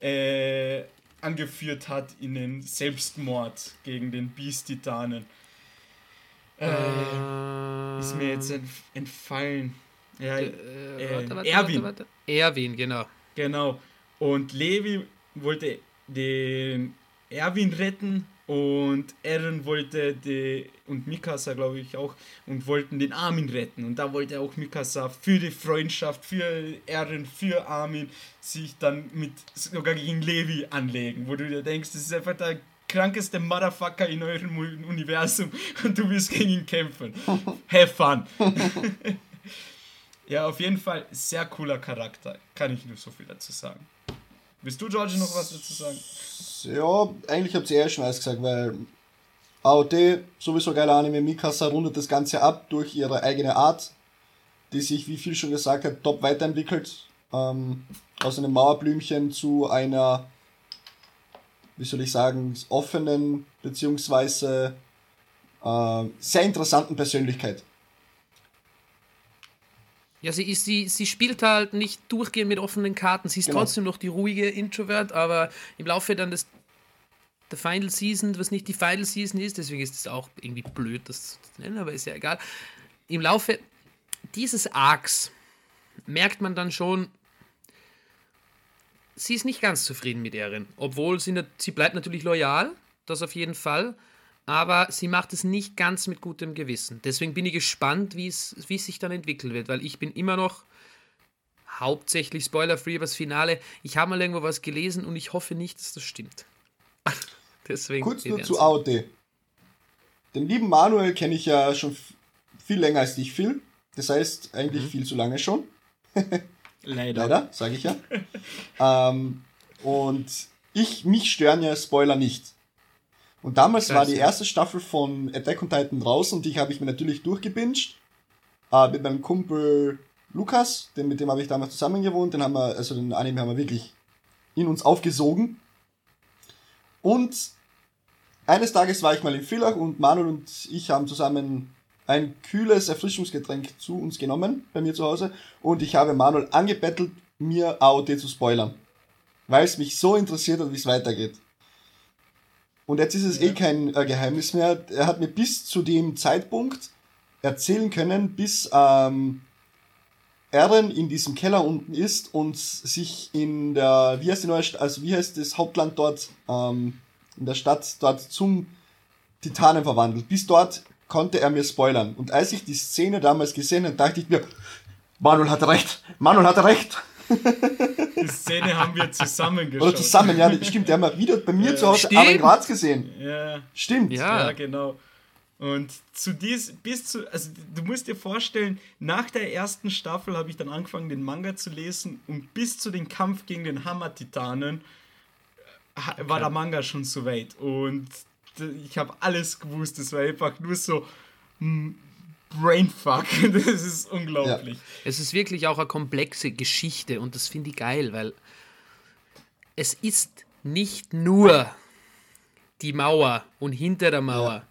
äh, angeführt hat in den Selbstmord gegen den Beast-Titanen. Äh, ist mir jetzt entf entfallen. Ja, Äh, äh, warte, warte, Erwin. warte, warte. Erwin, genau. Genau. Und Levi wollte den Erwin retten Und Eren wollte die, und Mikasa glaube ich auch, und wollten den Armin retten. Und da wollte auch Mikasa für die Freundschaft, für Eren, für Armin sich dann mit sogar gegen Levi anlegen. Wo du dir denkst, das ist einfach der krankeste Motherfucker in eurem Universum und du willst gegen ihn kämpfen. Have fun. ja, auf jeden Fall sehr cooler Charakter. Kann ich nur so viel dazu sagen. Willst du, George, noch was dazu sagen? Ja, eigentlich habt ihr eher schon alles gesagt, weil AOT, sowieso geiler Anime, Mikasa rundet das Ganze ab durch ihre eigene Art, die sich, wie viel schon gesagt hat, top weiterentwickelt. Ähm, aus einem Mauerblümchen zu einer, wie soll ich sagen, offenen, beziehungsweise äh, sehr interessanten Persönlichkeit. Ja, sie, ist, sie, sie spielt halt nicht durchgehend mit offenen Karten. Sie ist genau. trotzdem noch die ruhige Introvert, aber im Laufe dann des der Final Season, was nicht die Final Season ist, deswegen ist es auch irgendwie blöd, das zu nennen, aber ist ja egal. Im Laufe dieses Arcs merkt man dann schon, sie ist nicht ganz zufrieden mit Erin, obwohl sie, sie bleibt natürlich loyal, das auf jeden Fall, aber sie macht es nicht ganz mit gutem Gewissen. Deswegen bin ich gespannt, wie es, wie es sich dann entwickeln wird, weil ich bin immer noch hauptsächlich spoiler-free über das Finale. Ich habe mal irgendwo was gelesen und ich hoffe nicht, dass das stimmt. Deswegen Kurz nur zu AOD. Den lieben Manuel kenne ich ja schon viel länger als dich, Phil. Das heißt, eigentlich mhm. viel zu lange schon. Leider. Leider, sage ich ja. ähm, und ich, mich stören ja Spoiler nicht. Und damals war die erste Staffel von Attack on Titan draußen und die habe ich mir natürlich durchgebinged. Äh, mit meinem Kumpel Lukas, den, mit dem habe ich damals zusammen gewohnt, den haben wir, also den Anime haben wir wirklich in uns aufgesogen. Und eines Tages war ich mal in Villach und Manuel und ich haben zusammen ein kühles Erfrischungsgetränk zu uns genommen, bei mir zu Hause, und ich habe Manuel angebettelt, mir AOT zu spoilern. Weil es mich so interessiert hat, wie es weitergeht. Und jetzt ist es ja. eh kein äh, Geheimnis mehr. Er hat mir bis zu dem Zeitpunkt erzählen können, bis ähm, Eren in diesem Keller unten ist und sich in der, wie heißt die neue, Stadt, also wie heißt das Hauptland dort, ähm, in der Stadt dort zum Titanen verwandelt. Bis dort konnte er mir spoilern. Und als ich die Szene damals gesehen habe, dachte ich mir, Manuel hatte recht, Manuel hatte recht. Die Szene haben wir zusammen geschaut. Oder zusammen, ja, stimmt. Der haben wir wieder bei mir ja. zu Hause stimmt. in Graz gesehen. Ja. Stimmt. Ja, ja genau. Und zu dies, bis zu, also du musst dir vorstellen, nach der ersten Staffel habe ich dann angefangen, den Manga zu lesen und bis zu dem Kampf gegen den Hammer-Titanen okay. war der Manga schon so weit. Und ich habe alles gewusst. Es war einfach nur so Brainfuck. Das ist unglaublich. Ja. Es ist wirklich auch eine komplexe Geschichte und das finde ich geil, weil es ist nicht nur die Mauer und hinter der Mauer. Ja.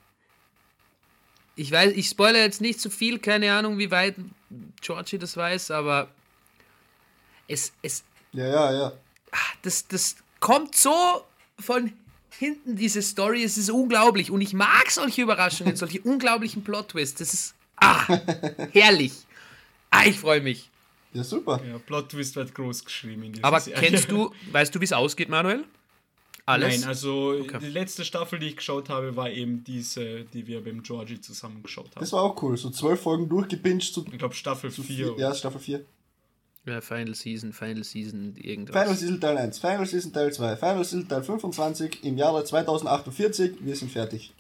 Ich weiß, ich spoilere jetzt nicht zu so viel, keine Ahnung, wie weit Georgie das weiß, aber es, es. Ja, ja, ja. Ah, das, das kommt so von hinten, diese Story, es ist unglaublich. Und ich mag solche Überraschungen, solche unglaublichen Plot-Twists. Das ist Ah, herrlich. Ah, ich freue mich. Ja, super. Ja, Plot Twist wird groß geschrieben. Aber Serie. kennst du, weißt du, wie es ausgeht, Manuel? Alles? Nein, also okay. die letzte Staffel, die ich geschaut habe, war eben diese, die wir beim Georgie zusammen geschaut haben. Das war auch cool. So zwölf Folgen durchgepincht. ich glaube Staffel 4. Ja, Staffel 4. Ja, Final Season, Final Season, irgendwas. Final Season Teil 1, Final Season Teil 2, Final Season Teil 25 im Jahre 2048. Wir sind fertig.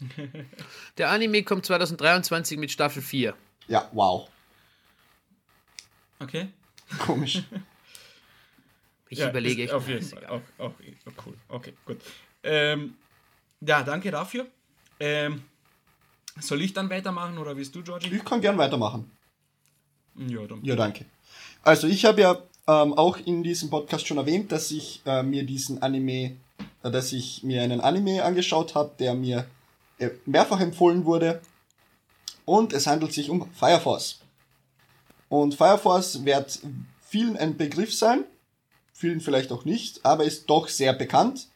Der Anime kommt 2023 mit Staffel 4. Ja, wow. Okay. Komisch. Ich ja, überlege. Ist, auf jeden Fall. Auch, auch, auch, cool. Okay, gut. Ähm, ja, danke dafür. Ähm, soll ich dann weitermachen oder willst du, Georgie? Ich kann gern weitermachen. Ja, dann. Ja, danke. Also, ich habe ja ähm, auch in diesem Podcast schon erwähnt, dass ich äh, mir diesen Anime, äh, dass ich mir einen Anime angeschaut habe, der mir mehrfach empfohlen wurde. Und es handelt sich um Fire Force. Und Fire Force wird vielen ein Begriff sein, vielen vielleicht auch nicht, aber ist doch sehr bekannt.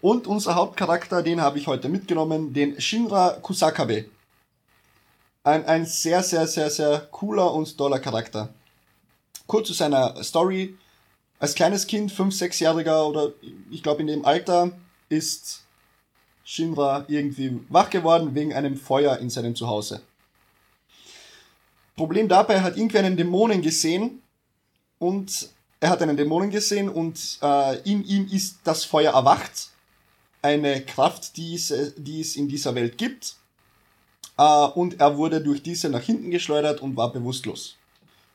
Und unser Hauptcharakter, den habe ich heute mitgenommen, den Shinra Kusakabe. Ein, ein sehr, sehr, sehr, sehr cooler und toller Charakter. Kurz zu seiner Story. Als kleines Kind, 5-, 6-Jähriger oder ich glaube in dem Alter, ist Shinra irgendwie wach geworden wegen einem Feuer in seinem Zuhause. Problem dabei, hat irgendwie einen Dämonen gesehen und er hat einen Dämonen gesehen und äh, in ihm ist das Feuer erwacht. Eine Kraft, die es, die es in dieser Welt gibt. Äh, und er wurde durch diese nach hinten geschleudert und war bewusstlos.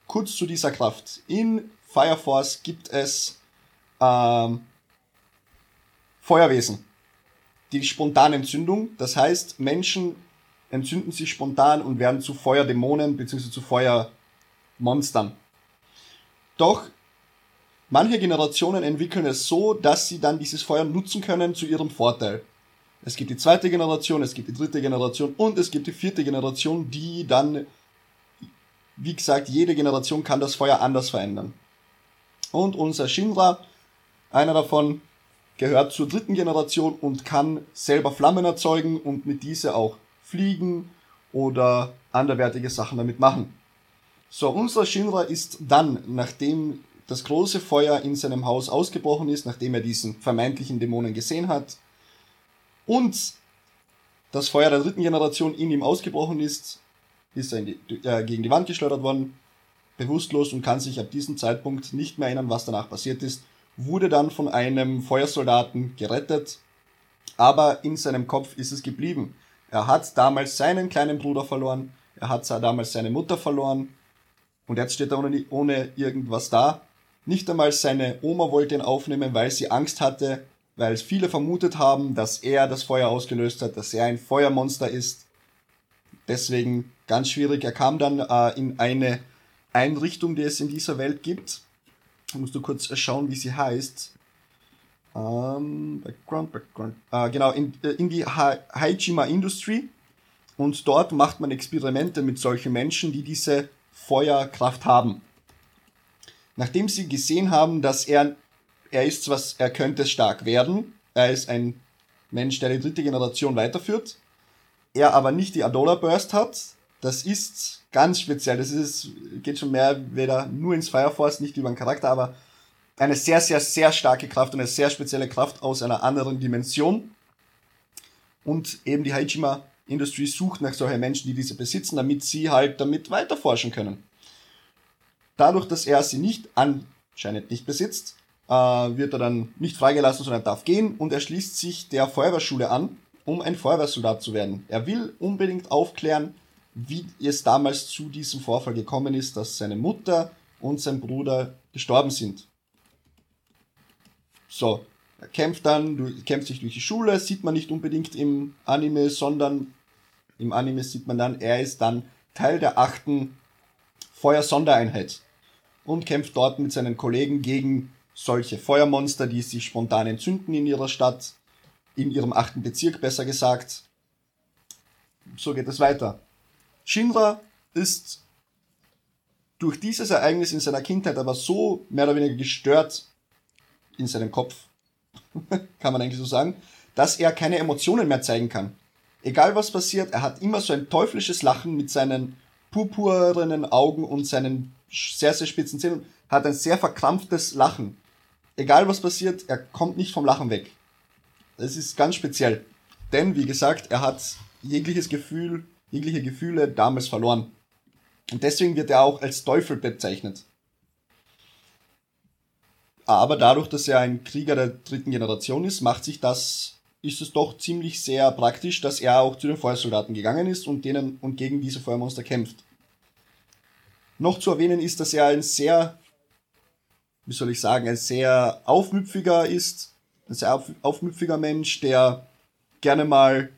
Kurz zu dieser Kraft. In Fire Force gibt es ähm, Feuerwesen. Die spontane Entzündung. Das heißt, Menschen entzünden sich spontan und werden zu Feuerdämonen bzw. zu Feuermonstern. Doch manche Generationen entwickeln es so, dass sie dann dieses Feuer nutzen können zu ihrem Vorteil. Es gibt die zweite Generation, es gibt die dritte Generation und es gibt die vierte Generation, die dann, wie gesagt, jede Generation kann das Feuer anders verändern. Und unser Shinra, einer davon, gehört zur dritten Generation und kann selber Flammen erzeugen und mit diese auch fliegen oder anderwertige Sachen damit machen. So, unser Shinra ist dann, nachdem das große Feuer in seinem Haus ausgebrochen ist, nachdem er diesen vermeintlichen Dämonen gesehen hat und das Feuer der dritten Generation in ihm ausgebrochen ist, ist er die, äh, gegen die Wand geschleudert worden, bewusstlos und kann sich ab diesem Zeitpunkt nicht mehr erinnern, was danach passiert ist, wurde dann von einem Feuersoldaten gerettet, aber in seinem Kopf ist es geblieben. Er hat damals seinen kleinen Bruder verloren, er hat damals seine Mutter verloren und jetzt steht er ohne, ohne irgendwas da. Nicht einmal seine Oma wollte ihn aufnehmen, weil sie Angst hatte, weil viele vermutet haben, dass er das Feuer ausgelöst hat, dass er ein Feuermonster ist. Deswegen ganz schwierig. Er kam dann äh, in eine Einrichtung, die es in dieser Welt gibt. Da musst du kurz schauen, wie sie heißt. Ähm, Background, Background. Äh, genau, in, äh, in die ha Haijima Industry. Und dort macht man Experimente mit solchen Menschen, die diese Feuerkraft haben. Nachdem sie gesehen haben, dass er, er ist was, er könnte stark werden, er ist ein Mensch, der die dritte Generation weiterführt, er aber nicht die Adola Burst hat, das ist ganz speziell, das ist, geht schon mehr wieder nur ins Fire Force, nicht über den Charakter, aber eine sehr, sehr, sehr starke Kraft und eine sehr spezielle Kraft aus einer anderen Dimension. Und eben die Haijima Industry sucht nach solchen Menschen, die diese besitzen, damit sie halt damit weiterforschen können. Dadurch, dass er sie nicht anscheinend nicht besitzt, äh, wird er dann nicht freigelassen, sondern darf gehen und er schließt sich der Feuerwehrschule an, um ein Feuerwehrsoldat zu werden. Er will unbedingt aufklären, wie es damals zu diesem Vorfall gekommen ist, dass seine Mutter und sein Bruder gestorben sind. So, er kämpft dann, kämpft sich durch die Schule, sieht man nicht unbedingt im Anime, sondern im Anime sieht man dann, er ist dann Teil der achten Feuersondereinheit und kämpft dort mit seinen Kollegen gegen solche Feuermonster, die sich spontan entzünden in ihrer Stadt, in ihrem achten Bezirk besser gesagt. So geht es weiter. Shinra ist durch dieses Ereignis in seiner Kindheit aber so mehr oder weniger gestört in seinem Kopf, kann man eigentlich so sagen, dass er keine Emotionen mehr zeigen kann egal was passiert, er hat immer so ein teuflisches Lachen mit seinen purpurnen Augen und seinen sehr, sehr spitzen Zähnen, hat ein sehr verkrampftes Lachen. Egal was passiert, er kommt nicht vom Lachen weg. Das ist ganz speziell. Denn, wie gesagt, er hat jegliches Gefühl, jegliche Gefühle damals verloren. Und deswegen wird er auch als Teufel bezeichnet. Aber dadurch, dass er ein Krieger der dritten Generation ist, macht sich das ist es doch ziemlich sehr praktisch, dass er auch zu den Feuersoldaten gegangen ist und denen und gegen diese Feuermonster kämpft. Noch zu erwähnen ist, dass er ein sehr, wie soll ich sagen, ein sehr aufmüpfiger ist, ein sehr auf, aufmüpfiger Mensch, der gerne mal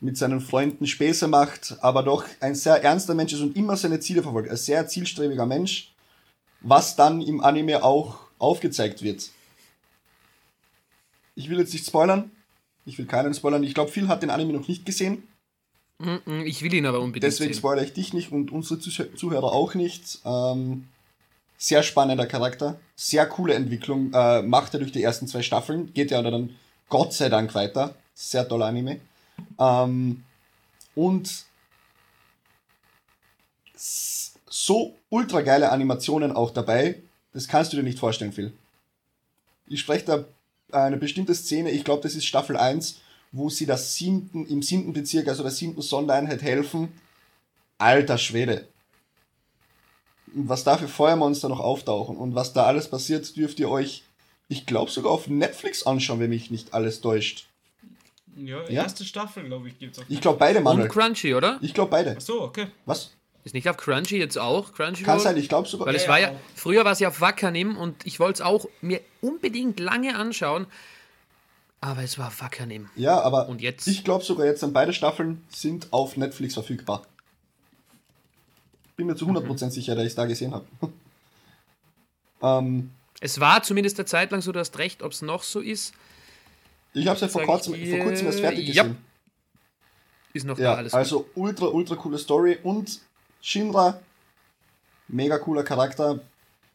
mit seinen Freunden Späße macht, aber doch ein sehr ernster Mensch ist und immer seine Ziele verfolgt. Ein sehr zielstrebiger Mensch, was dann im Anime auch aufgezeigt wird. Ich will jetzt nicht spoilern. Ich will keinen spoilern. Ich glaube, Phil hat den Anime noch nicht gesehen. Ich will ihn aber unbedingt Deswegen sehen. spoilere ich dich nicht und unsere Zuhörer auch nicht. Ähm, sehr spannender Charakter. Sehr coole Entwicklung. Äh, macht er durch die ersten zwei Staffeln. Geht ja dann Gott sei Dank weiter. Sehr toller Anime. Ähm, und so ultra geile Animationen auch dabei. Das kannst du dir nicht vorstellen, Phil. Ich spreche da eine bestimmte Szene, ich glaube, das ist Staffel 1, wo sie das siebten, im siebten Bezirk, also der siebten Sondereinheit helfen. Alter Schwede. Was da für Feuermonster noch auftauchen und was da alles passiert, dürft ihr euch, ich glaube, sogar auf Netflix anschauen, wenn mich nicht alles täuscht. Ja, Ja? erste Staffel, glaube ich, gibt's auf Ich glaube beide, Und Manuel. Crunchy, oder? Ich glaube beide. Ach so, okay. Was? Ist nicht auf Crunchy jetzt auch? Crunchy Kann sein, ich glaube sogar. Weil es Ja, war ja, früher war es ja auf Wackernim und ich wollte es auch mir unbedingt lange anschauen, aber es war Wackernim. Ja, aber Und jetzt? ich glaube sogar jetzt, sind beide Staffeln sind auf Netflix verfügbar. Bin mir zu 100% sicher, dass ich es da gesehen habe. ähm, Es war zumindest eine Zeit lang so, du hast recht, ob es noch so ist, ich habe es ja vor kurzem, ich vor kurzem erst dir, fertig ja. gesehen. ist noch Ja, da alles. also ultra, ultra coole Story und Shinra, mega cooler Charakter.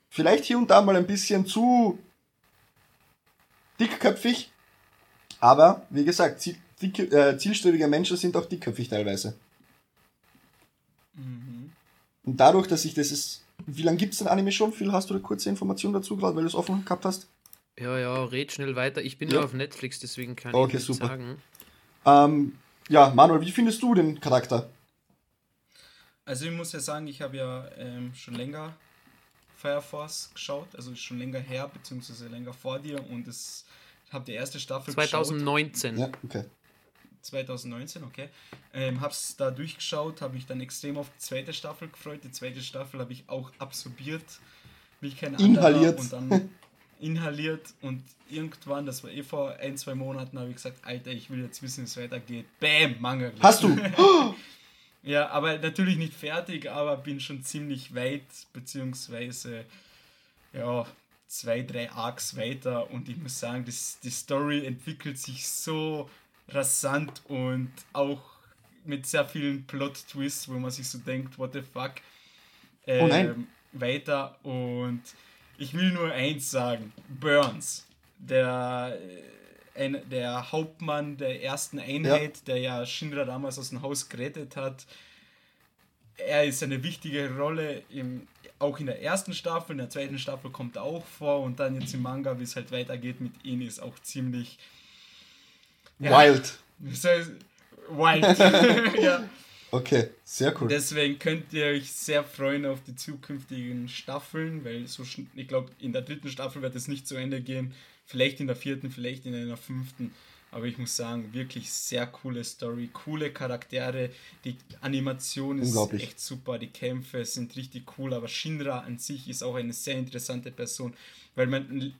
Vielleicht hier und da mal ein bisschen zu dickköpfig, aber wie gesagt, ziel, dick, äh, zielstrebige Menschen sind auch dickköpfig teilweise. Mhm. Und dadurch, dass ich das ist, wie lange gibt es den Anime schon? Phil, hast du eine kurze Information dazu, gerade weil du es offen gehabt hast? Ja, ja, red schnell weiter. Ich bin Ja. nur auf Netflix, deswegen kann Okay, ich nicht super. sagen. Ähm, ja, Manuel, wie findest du den Charakter? Also ich muss ja sagen, ich habe ja ähm, schon länger Fire Force geschaut, also schon länger her, beziehungsweise länger vor dir und es habe die erste Staffel geschaut. 2019. Ja, okay. 2019, okay. Ähm, hab's da durchgeschaut, habe mich dann extrem auf die zweite Staffel gefreut. Die zweite Staffel habe ich auch absorbiert, wie kein Inhaliert. anderer. Und dann inhaliert und irgendwann, das war eh vor ein, zwei Monaten, habe ich gesagt, Alter, ich will jetzt wissen, wie es weitergeht. Bam, Manga. Hast du? Ja, aber natürlich nicht fertig, aber bin schon ziemlich weit, beziehungsweise ja, zwei, drei Arcs weiter und ich muss sagen, das, die Story entwickelt sich so rasant und auch mit sehr vielen Plot-Twists, wo man sich so denkt, what the fuck, Oh ähm, weiter und ich will nur eins sagen, Burns, der, äh, ein, der Hauptmann der ersten Einheit, der ja Shinra damals aus dem Haus gerettet hat, er ist eine wichtige Rolle im, auch in der ersten Staffel, in der zweiten Staffel kommt er auch vor und dann jetzt im Manga, wie es halt weitergeht mit ihm, ist auch ziemlich Ja. Wild. wild. ja. Okay, sehr cool. Deswegen könnt ihr euch sehr freuen auf die zukünftigen Staffeln, weil so ich glaube, in der dritten Staffel wird es nicht zu Ende gehen. Vielleicht in der vierten, vielleicht in einer fünften. Aber ich muss sagen, wirklich sehr coole Story, coole Charaktere. Die Animation ist echt super, die Kämpfe sind richtig cool. Aber Shinra an sich ist auch eine sehr interessante Person, weil man,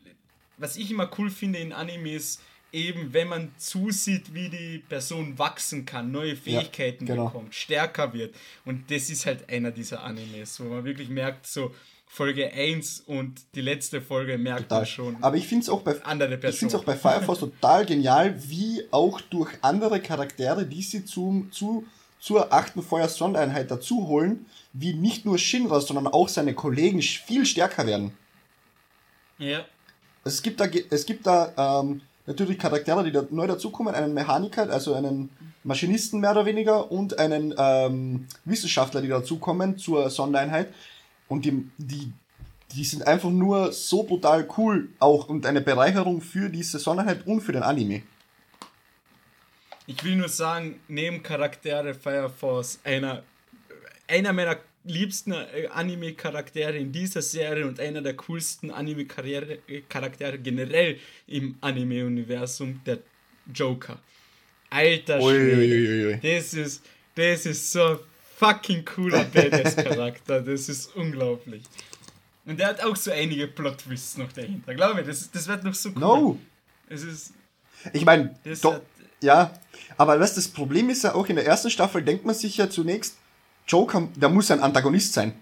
was ich immer cool finde in Animes, eben wenn man zusieht, wie die Person wachsen kann, neue Fähigkeiten genau. bekommt, stärker wird. Und das ist halt einer dieser Animes, wo man wirklich merkt, so Folge 1 und die letzte Folge merkt Total. man schon. Aber ich finde es auch bei andere ich Person. finde es auch bei Fire Force total genial, wie auch durch andere Charaktere, die sie zum, zu, zur achten Feuersondereinheit dazu holen, wie nicht nur Shinra, sondern auch seine Kollegen viel stärker werden. ja, Es gibt da, es gibt da ähm, natürlich Charaktere, die da neu dazukommen, einen Mechaniker, also einen Maschinisten mehr oder weniger und einen ähm, Wissenschaftler, die dazukommen zur Sondereinheit. Und die, die, die sind einfach nur so brutal cool auch und eine Bereicherung für diese Sondereinheit und für den Anime. ich will nur sagen, Nebencharaktere Fire Force, einer, einer meiner liebsten äh, Anime-Charaktere in dieser Serie und einer der coolsten Anime-Charaktere generell im Anime-Universum, der Joker. Alter Schwede. Das ist, das ist so ein fucking cooler Badass-Charakter. Das ist unglaublich. Und der hat auch so einige Plot-Twists noch dahinter. Glaube ich, das, das wird noch so cool. No! Es ist, Ich meine, ja, aber was das Problem ist ja auch in der ersten Staffel, denkt man sich ja zunächst, Joker, der muss ein Antagonist sein.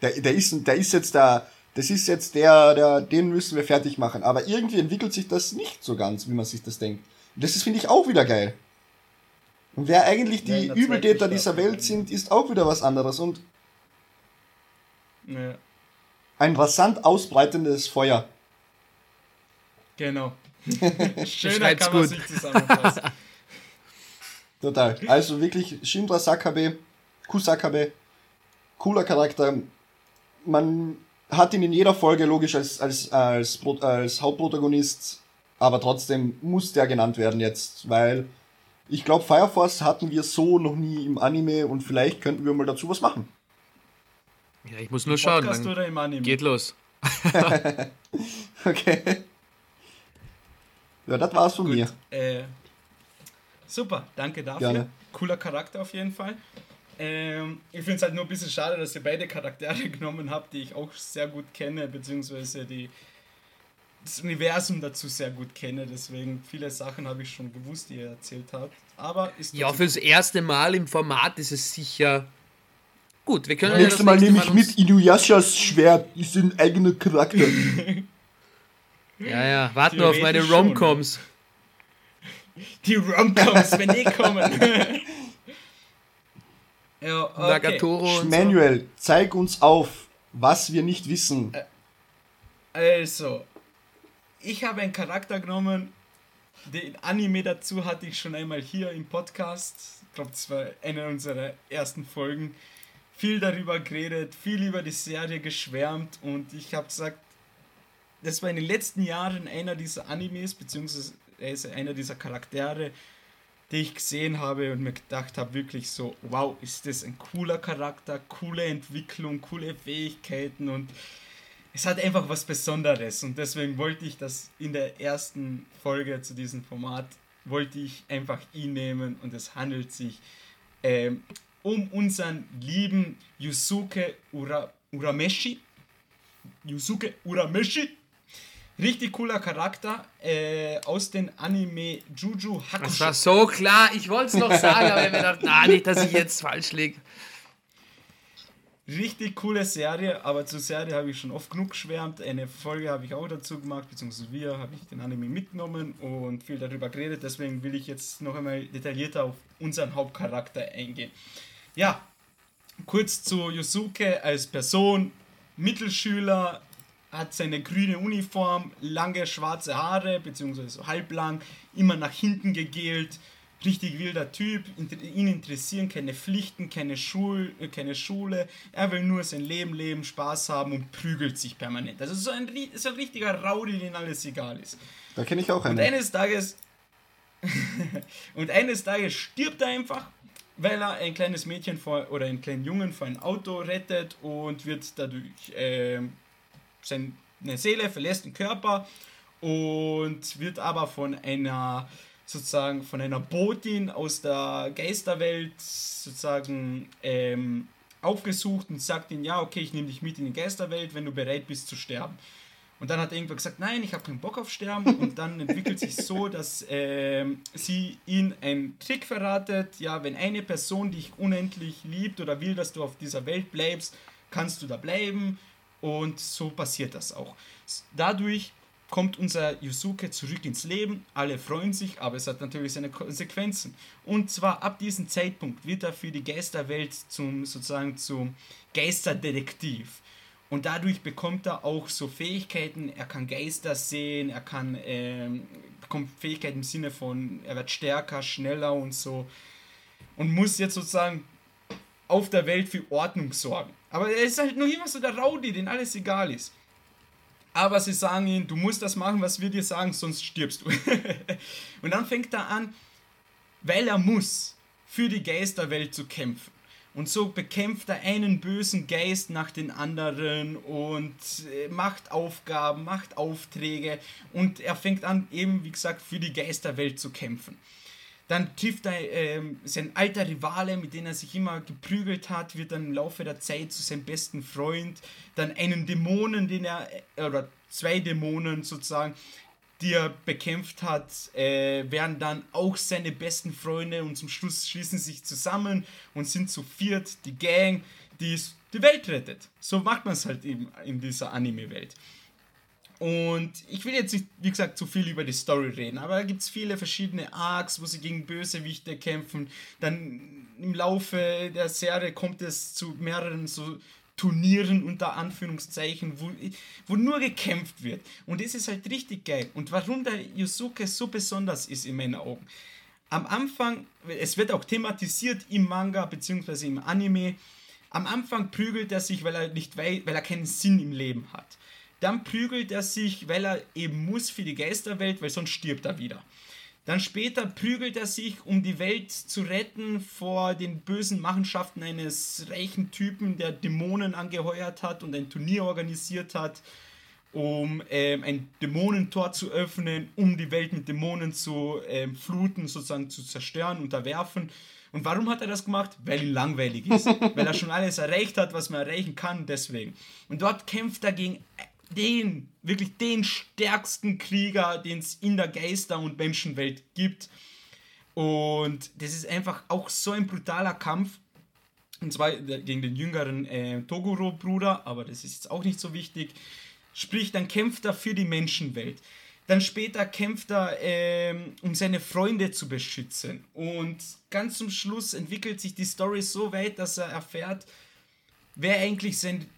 Der, der, ist, der ist jetzt der, das ist jetzt der, der, den müssen wir fertig machen. Aber irgendwie entwickelt sich das nicht so ganz, wie man sich das denkt. Und das ist, finde ich, auch wieder geil. Und wer eigentlich Ja, die zweiten Übeltäter dieser. Welt sind, ist auch wieder was anderes. Und ja, ein rasant ausbreitendes Feuer. genau. Schöner kann man gut. sich zusammenfassen. Total. Also wirklich Shinra Sakabe, Kusakabe, cooler Charakter. Man hat ihn in jeder Folge logisch als, als, als, als Hauptprotagonist, aber trotzdem muss der genannt werden jetzt, weil ich glaube, Fire Force hatten wir so noch nie im Anime und vielleicht könnten wir mal dazu was machen. Ja, ich muss nur schauen. Podcast oder im Anime? Geht los. okay. Ja, das war's von Gut, mir. Äh, super, danke dafür. Gerne. Cooler Charakter auf jeden Fall. Ähm, ich finde es halt nur ein bisschen schade, dass ihr beide Charaktere genommen habt, die ich auch sehr gut kenne, beziehungsweise die das Universum dazu sehr gut kenne. Deswegen viele Sachen habe ich schon gewusst, die ihr erzählt habt. Aber ist ja fürs erste Mal im Format ist es sicher gut. Wir können ja, nächste Mal nehme ich mit Inuyashas Schwert. Ist ein eigener Charakter. ja, ja. Warte nur auf meine Romcoms. Die Romcoms, wenn die kommen. ja, okay. Nagatoro Manuel, so. zeig uns auf, was wir nicht wissen. Also, ich habe einen Charakter genommen, den Anime dazu hatte ich schon einmal hier im Podcast. Ich glaube, das war eine unserer ersten Folgen. Viel darüber geredet, viel über die Serie geschwärmt und ich habe gesagt, das war in den letzten Jahren einer dieser Animes, beziehungsweise einer dieser Charaktere, die ich gesehen habe und mir gedacht habe, wirklich so, wow, ist das ein cooler Charakter, coole Entwicklung, coole Fähigkeiten und es hat einfach was Besonderes und deswegen wollte ich das in der ersten Folge zu diesem Format, wollte ich einfach ihn nehmen und es handelt sich ähm, um unseren lieben Yusuke Ura, Urameshi. Yusuke Urameshi. Richtig cooler Charakter äh, aus dem Anime Juju Hakusho. Das war so klar, ich wollte es noch sagen, aber ich mir gedacht, na, nicht, dass ich jetzt falsch liege. Richtig coole Serie, aber zur Serie habe ich schon oft genug geschwärmt. Eine Folge habe ich auch dazu gemacht, beziehungsweise wir habe ich den Anime mitgenommen und viel darüber geredet. Deswegen will ich jetzt noch einmal detaillierter auf unseren Hauptcharakter eingehen. Ja, kurz zu Yusuke als Person. Mittelschüler, hat seine grüne Uniform, lange schwarze Haare, beziehungsweise so halblang, immer nach hinten gegelt richtig wilder Typ, ihn interessieren keine Pflichten, keine, Schul äh, keine Schule, er will nur sein Leben leben, Spaß haben und prügelt sich permanent. Also so ein, so ein richtiger Rowdy, den alles egal ist. Da kenne ich auch einen. Und eines Tages und eines Tages stirbt er einfach, weil er ein kleines Mädchen vor, oder einen kleinen Jungen vor ein Auto rettet und wird dadurch äh, seine Seele verlässt den Körper und wird aber von einer sozusagen von einer Botin aus der Geisterwelt sozusagen ähm, aufgesucht und sagt ihm, ja, okay, ich nehme dich mit in die Geisterwelt, wenn du bereit bist zu sterben. Und dann hat er irgendwann gesagt, nein, ich habe keinen Bock auf Sterben. Und dann entwickelt sich so, dass ähm, sie ihn einen Trick verratet. Ja, wenn eine Person dich unendlich liebt oder will, dass du auf dieser Welt bleibst, kannst du da bleiben. Und so passiert das auch. Dadurch kommt unser Yusuke zurück ins Leben, alle freuen sich, aber es hat natürlich seine Konsequenzen. Und zwar ab diesem Zeitpunkt wird er für die Geisterwelt zum sozusagen zum Geisterdetektiv. Und dadurch bekommt er auch so Fähigkeiten, er kann Geister sehen, er kann ähm, bekommt Fähigkeiten im Sinne von, er wird stärker, schneller und so. Und muss jetzt sozusagen auf der Welt für Ordnung sorgen. Aber er ist halt nur immer so der Rowdy, den alles egal ist aber sie sagen ihm, du musst das machen, was wir dir sagen, sonst stirbst du. und dann fängt er an, weil er muss, für die Geisterwelt zu kämpfen. Und so bekämpft er einen bösen Geist nach den anderen und äh, macht Aufgaben, macht Aufträge und er fängt an, eben wie gesagt, für die Geisterwelt zu kämpfen. Dann trifft er äh, sein alter Rivale, mit dem er sich immer geprügelt hat, wird dann im Laufe der Zeit zu seinem besten Freund. Dann einen Dämonen, den er, äh, oder zwei Dämonen sozusagen, die er bekämpft hat, äh, werden dann auch seine besten Freunde und zum Schluss schließen sich zusammen und sind zu viert die Gang, die die Welt rettet. So macht man es halt eben in dieser Anime-Welt. Und ich will jetzt nicht, wie gesagt, zu viel über die Story reden, aber da gibt es viele verschiedene Arcs, wo sie gegen Bösewichte kämpfen. Dann im Laufe der Serie kommt es zu mehreren so Turnieren unter Anführungszeichen, wo, wo nur gekämpft wird. Und das ist halt richtig geil. Und warum der Yusuke so besonders ist in meinen Augen. Am Anfang, es wird auch thematisiert im Manga bzw. im Anime, Am Anfang prügelt er sich, weil er nicht weil, weil er keinen Sinn im Leben hat. Dann prügelt er sich, weil er eben muss für die Geisterwelt, weil sonst stirbt er wieder. Dann später prügelt er sich, um die Welt zu retten vor den bösen Machenschaften eines reichen Typen, der Dämonen angeheuert hat und ein Turnier organisiert hat, um ähm, ein Dämonentor zu öffnen, um die Welt mit Dämonen zu ähm, fluten, sozusagen zu zerstören, unterwerfen. Und warum hat er das gemacht? Weil ihn langweilig ist. weil er schon alles erreicht hat, was man erreichen kann, deswegen. Und dort kämpft er gegen den, wirklich den stärksten Krieger, den es in der Geister- und Menschenwelt gibt. Und das ist einfach auch so ein brutaler Kampf. Und zwar gegen den jüngeren äh, Toguro-Bruder, aber das ist jetzt auch nicht so wichtig. Sprich, dann kämpft er für die Menschenwelt. Dann später kämpft er, ähm, um seine Freunde zu beschützen. Und ganz zum Schluss entwickelt sich die Story so weit, dass er erfährt, wer eigentlich sein,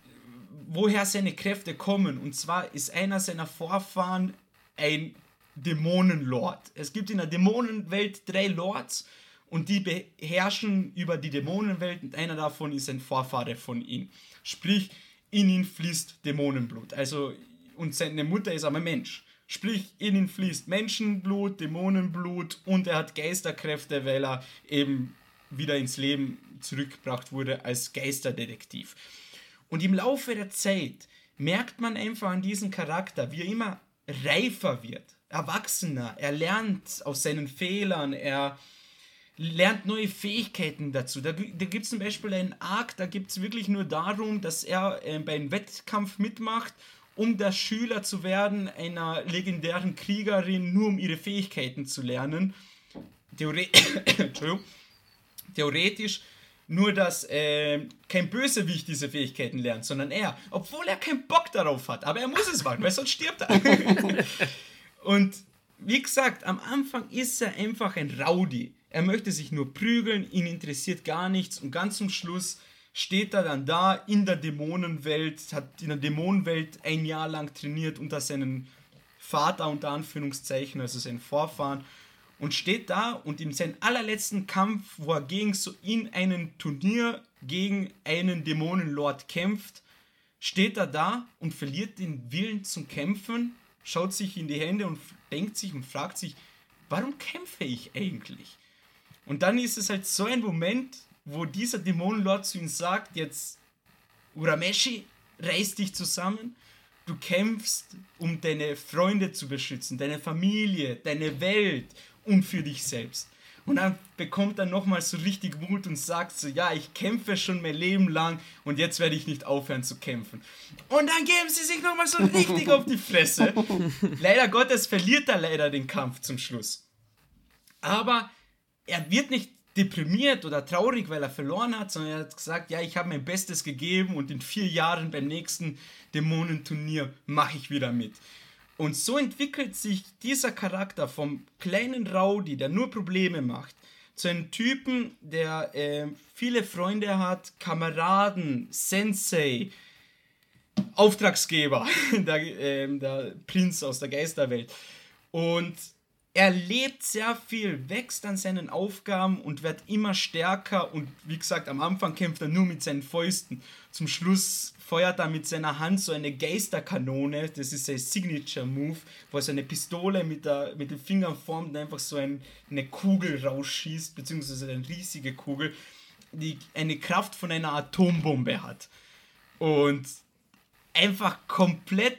woher seine Kräfte kommen. Und zwar ist einer seiner Vorfahren ein Dämonenlord. Es gibt in der Dämonenwelt drei Lords und die beherrschen über die Dämonenwelt und einer davon ist ein Vorfahre von ihm. Sprich, in ihn fließt Dämonenblut. Also, und seine Mutter ist aber Mensch. Sprich, in ihn fließt Menschenblut, Dämonenblut und er hat Geisterkräfte, weil er eben wieder ins Leben zurückgebracht wurde als Geisterdetektiv. Und im Laufe der Zeit merkt man einfach an diesem Charakter, wie er immer reifer wird, erwachsener, er lernt aus seinen Fehlern, er lernt neue Fähigkeiten dazu. Da, da gibt es zum Beispiel einen Arc, da gibt es wirklich nur darum, dass er äh, beim Wettkampf mitmacht um der Schüler zu werden einer legendären Kriegerin, nur um ihre Fähigkeiten zu lernen. Theore Theoretisch nur, dass äh, kein Bösewicht diese Fähigkeiten lernt, sondern er, obwohl er keinen Bock darauf hat. Aber er muss es machen, weil sonst stirbt er. Und wie gesagt, am Anfang ist er einfach ein Rowdy. Er möchte sich nur prügeln, ihn interessiert gar nichts und ganz zum Schluss steht er dann da in der Dämonenwelt, hat in der Dämonenwelt ein Jahr lang trainiert unter seinem Vater unter Anführungszeichen, also seinen Vorfahren, und steht da und in seinem allerletzten Kampf, wo er gegen so in einem Turnier gegen einen Dämonenlord kämpft, steht er da und verliert den Willen zum Kämpfen, schaut sich in die Hände und denkt sich und fragt sich, warum kämpfe ich eigentlich? Und dann ist es halt so ein Moment, wo dieser Dämonenlord zu ihm sagt, jetzt Urameshi, reiß dich zusammen, du kämpfst, um deine Freunde zu beschützen, deine Familie, deine Welt und für dich selbst. Und dann bekommt er nochmal so richtig Mut und sagt so, ja, ich kämpfe schon mein Leben lang und jetzt werde ich nicht aufhören zu kämpfen. Und dann geben sie sich nochmal so richtig auf die Fresse. Leider Gottes verliert er leider den Kampf zum Schluss. Aber er wird nicht deprimiert oder traurig, weil er verloren hat, sondern er hat gesagt, ja, ich habe mein Bestes gegeben und in vier Jahren beim nächsten Dämonenturnier mache ich wieder mit. Und so entwickelt sich dieser Charakter vom kleinen Rowdy, der nur Probleme macht, zu einem Typen, der äh, viele Freunde hat, Kameraden, Sensei, Auftragsgeber, der, äh, der Prinz aus der Geisterwelt. Und er lebt sehr viel, wächst an seinen Aufgaben und wird immer stärker und wie gesagt, am Anfang kämpft er nur mit seinen Fäusten. Zum Schluss feuert er mit seiner Hand so eine Geisterkanone, das ist sein Signature Move, wo er so eine Pistole mit, der, mit den Fingern formt und einfach so ein, eine Kugel rausschießt, beziehungsweise eine riesige Kugel, die eine Kraft von einer Atombombe hat. Und einfach komplett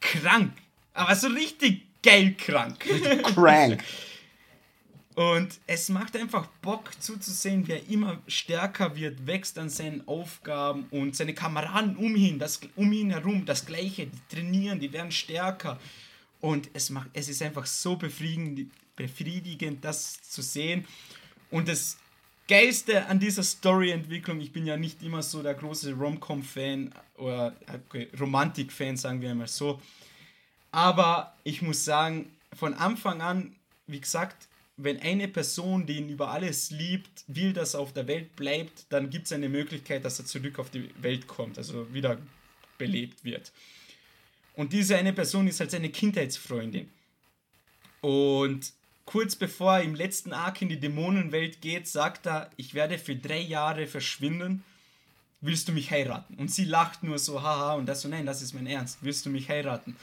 krank, aber so richtig geldkrank. Crank. Und es macht einfach Bock zuzusehen, wie er immer stärker wird, wächst an seinen Aufgaben und seine Kameraden um ihn, das, um ihn herum, das Gleiche, die trainieren, die werden stärker. Und es, macht, es ist einfach so befriedigend, befriedigend, das zu sehen. Und das Geilste an dieser Storyentwicklung, ich bin ja nicht immer so der große Rom-Com-Fan oder okay, Romantik-Fan, sagen wir mal so. Aber ich muss sagen, von Anfang an, wie gesagt, wenn eine Person, die ihn über alles liebt, will, dass er auf der Welt bleibt, dann gibt es eine Möglichkeit, dass er zurück auf die Welt kommt, also wieder belebt wird. Und diese eine Person ist halt seine Kindheitsfreundin. Und kurz bevor er im letzten Arc in die Dämonenwelt geht, sagt er, ich werde für drei Jahre verschwinden willst du mich heiraten? Und sie lacht nur so, haha, und das so, nein, das ist mein Ernst, willst du mich heiraten?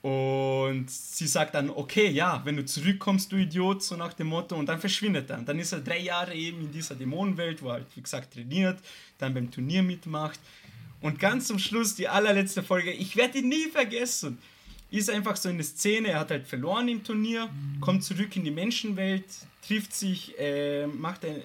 Und sie sagt dann, okay, ja, wenn du zurückkommst, du Idiot, so nach dem Motto, und dann verschwindet er. Und dann ist er drei Jahre eben in dieser Dämonenwelt, wo er halt, wie gesagt, trainiert, dann beim Turnier mitmacht. Und ganz zum Schluss, die allerletzte Folge, ich werde ihn nie vergessen, ist einfach so eine Szene, er hat halt verloren im Turnier, kommt zurück in die Menschenwelt, trifft sich, äh, macht, ein, äh,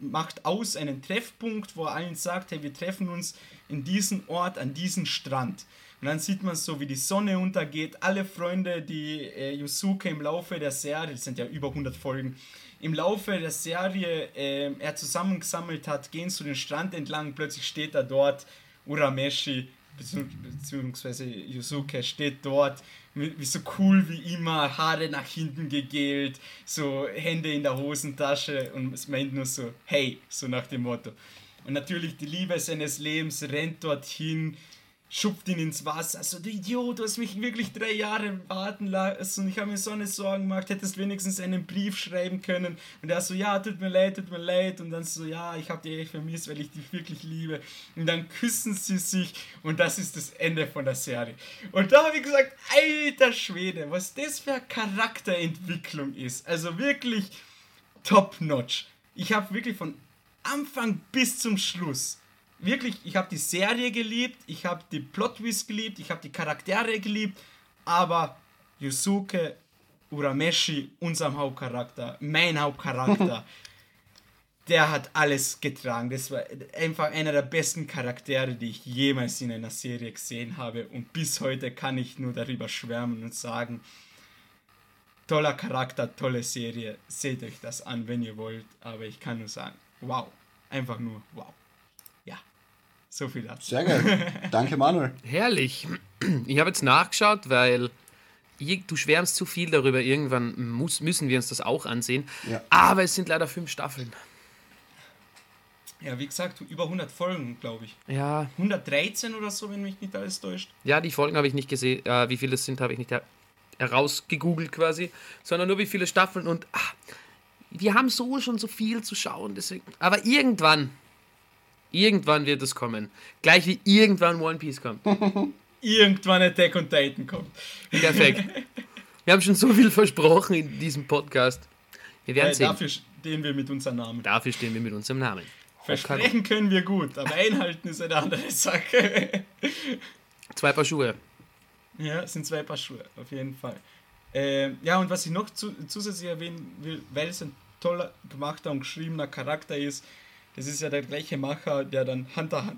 macht aus einen Treffpunkt, wo er allen sagt, hey, wir treffen uns in diesem Ort, an diesem Strand. Und dann sieht man so, wie die Sonne untergeht. Alle Freunde, die äh, Yusuke im Laufe der Serie, das sind ja über 100 Folgen, im Laufe der Serie äh, er zusammengesammelt hat, gehen zu den Strand entlang. Plötzlich steht er dort, Urameshi, beziehungsweise Yusuke steht dort, wie so cool wie immer, Haare nach hinten gegelt, so Hände in der Hosentasche und es meint nur so, hey, so nach dem Motto. Und natürlich die Liebe seines Lebens rennt dorthin, schupft ihn ins Wasser. So, du Idiot, du hast mich wirklich drei Jahre warten lassen und ich habe mir so eine Sorgen gemacht, hättest wenigstens einen Brief schreiben können. Und er so, ja, tut mir leid, tut mir leid. Und dann so, ja, ich habe dich echt vermisst, weil ich dich wirklich liebe. Und dann küssen sie sich und das ist das Ende von der Serie. Und da habe ich gesagt, alter Schwede, was das für eine Charakterentwicklung ist. Also wirklich top-notch. Ich habe wirklich von Anfang bis zum Schluss wirklich, ich habe die Serie geliebt, ich habe die Plot Twist geliebt, ich habe die Charaktere geliebt, aber Yusuke Urameshi, unserem Hauptcharakter, mein Hauptcharakter, der hat alles getragen. Das war einfach einer der besten Charaktere, die ich jemals in einer Serie gesehen habe. Und bis heute kann ich nur darüber schwärmen und sagen, toller Charakter, tolle Serie. Seht euch das an, wenn ihr wollt. Aber ich kann nur sagen, wow. Einfach nur wow. So viel dazu. Sehr geil. Danke, Manuel. Herrlich. Ich habe jetzt nachgeschaut, weil du schwärmst zu viel darüber. Irgendwann muss, müssen wir uns das auch ansehen. Ja. Aber es sind leider fünf Staffeln. Ja, wie gesagt, über 100 Folgen, glaube ich. Ja. 113 oder so, wenn mich nicht alles täuscht. Ja, die Folgen habe ich nicht gesehen. Äh, wie viele es sind, habe ich nicht herausgegoogelt quasi. Sondern nur wie viele Staffeln. Und ach, wir haben so schon so viel zu schauen. Deswegen. Aber irgendwann Irgendwann wird es kommen. Gleich wie irgendwann One Piece kommt. irgendwann Attack on Titan kommt. Perfekt. Wir haben schon so viel versprochen in diesem Podcast. Wir werden äh, sehen. Dafür stehen wir mit unserem Namen. Dafür stehen wir mit unserem Namen. Versprechen können wir gut, aber einhalten ist eine andere Sache. zwei Paar Schuhe. Ja, es sind zwei Paar Schuhe, auf jeden Fall. Äh, ja, und was ich noch zu, zusätzlich erwähnen will, weil es ein toller gemachter und geschriebener Charakter ist, das ist ja der gleiche Macher, der dann Hunter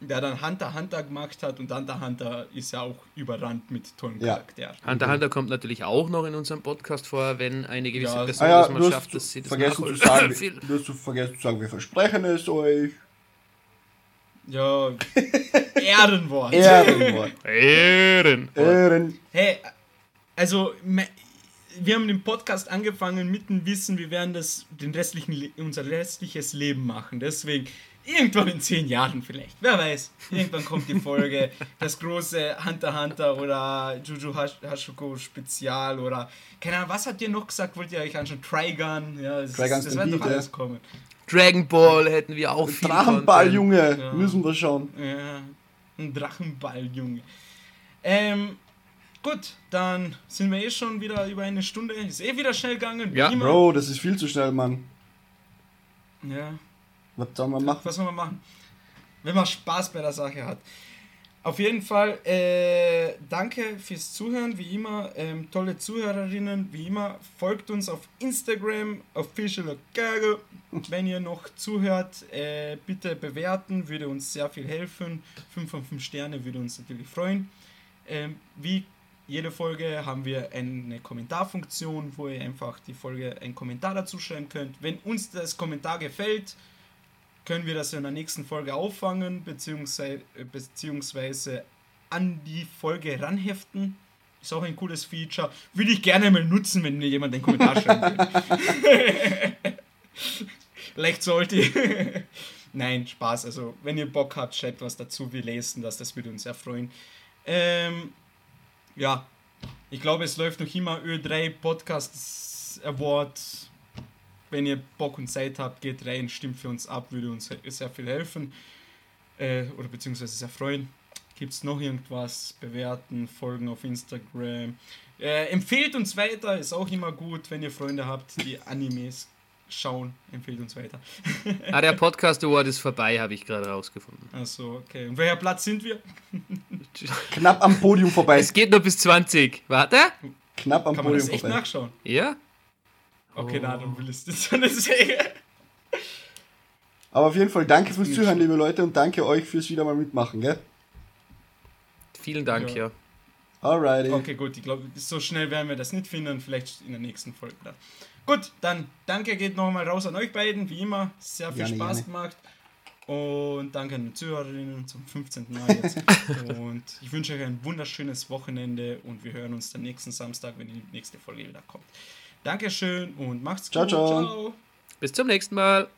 der dann Hunter Hunter gemacht hat und Hunter Hunter ist ja auch überrannt mit tollen ja. Charakteren. Hunter Hunter kommt natürlich auch noch in unserem Podcast vor, wenn eine gewisse ja. Person ah ja, das mal schafft, dass sie das vergessen zu sagen, Du hast vergessen zu sagen, wir versprechen es euch. Ja, Ehrenwort. Ehrenwort. Ehren. Ehren. Hey, also wir haben den Podcast angefangen mit dem Wissen, wir werden das den restlichen, unser restliches Leben machen. Deswegen irgendwann in zehn Jahren vielleicht. Wer weiß. Irgendwann kommt die Folge, das große Hunter Hunter oder Juju Hashuko Spezial oder keine Ahnung, was habt ihr noch gesagt? Wollt ihr euch anschauen? Trigun? Ja, das, Trigun's das wird doch alles kommen. Dragon Ball hätten wir auch viel Drachenball, Junge, ja. müssen wir schauen. Ja, ein Drachenball, Junge. Ähm, Gut, dann sind wir eh schon wieder über eine Stunde. Ist eh wieder schnell gegangen. Ja. Bro, das ist viel zu schnell, Mann. Ja. Was soll man machen? Was soll man machen? Wenn man Spaß bei der Sache hat. Auf jeden Fall, äh, danke fürs Zuhören, wie immer. Ähm, tolle Zuhörerinnen, wie immer. Folgt uns auf Instagram, Official Gage. Wenn ihr noch zuhört, äh, bitte bewerten, würde uns sehr viel helfen. 5 von 5 Sterne würde uns natürlich freuen. Ähm, wie jede Folge haben wir eine Kommentarfunktion, wo ihr einfach die Folge einen Kommentar dazu schreiben könnt. Wenn uns das Kommentar gefällt, können wir das in der nächsten Folge auffangen, beziehungsweise, beziehungsweise an die Folge ranheften. Ist auch ein cooles Feature. Würde ich gerne mal nutzen, wenn mir jemand einen Kommentar schreiben will. Vielleicht sollte. Nein, Spaß. Also, wenn ihr Bock habt, schreibt was dazu. Wir lesen das. Das würde uns sehr freuen. Ähm, ja, ich glaube, es läuft noch immer Ö3 Podcast Award wenn ihr Bock und Zeit habt, geht rein, stimmt für uns ab, würde uns sehr viel helfen. Äh, oder beziehungsweise sehr freuen. Gibt es noch irgendwas? Bewerten, folgen auf Instagram. Äh, empfehlt uns weiter, ist auch immer gut, wenn ihr Freunde habt, die Animes schauen. Empfehlt uns weiter. ah, der Podcast Award ist vorbei, habe ich gerade rausgefunden. Achso, okay. Und welcher Platz sind wir? Knapp am Podium vorbei. Es geht nur bis 20. Warte. Knapp am Kann man Podium das echt vorbei. nachschauen? Ja? Okay, Oh. na, dann will ich das dann nicht sehen. Aber auf jeden Fall danke fürs Zuhören, liebe Leute, und danke euch fürs wieder mal mitmachen, gell? Vielen Dank, Ja. ja. Alrighty. Okay, gut, ich glaube, so schnell werden wir das nicht finden, vielleicht in der nächsten Folge. Dann. Gut, dann danke geht nochmal raus an euch beiden, wie immer. Sehr viel Gerne, Spaß gerne. gemacht. Und danke an die Zuhörerinnen zum 15. Mal jetzt. und ich wünsche euch ein wunderschönes Wochenende und wir hören uns dann nächsten Samstag, wenn die nächste Folge wieder kommt. Dankeschön und macht's Ciao, gut. ciao. ciao. Bis zum nächsten Mal.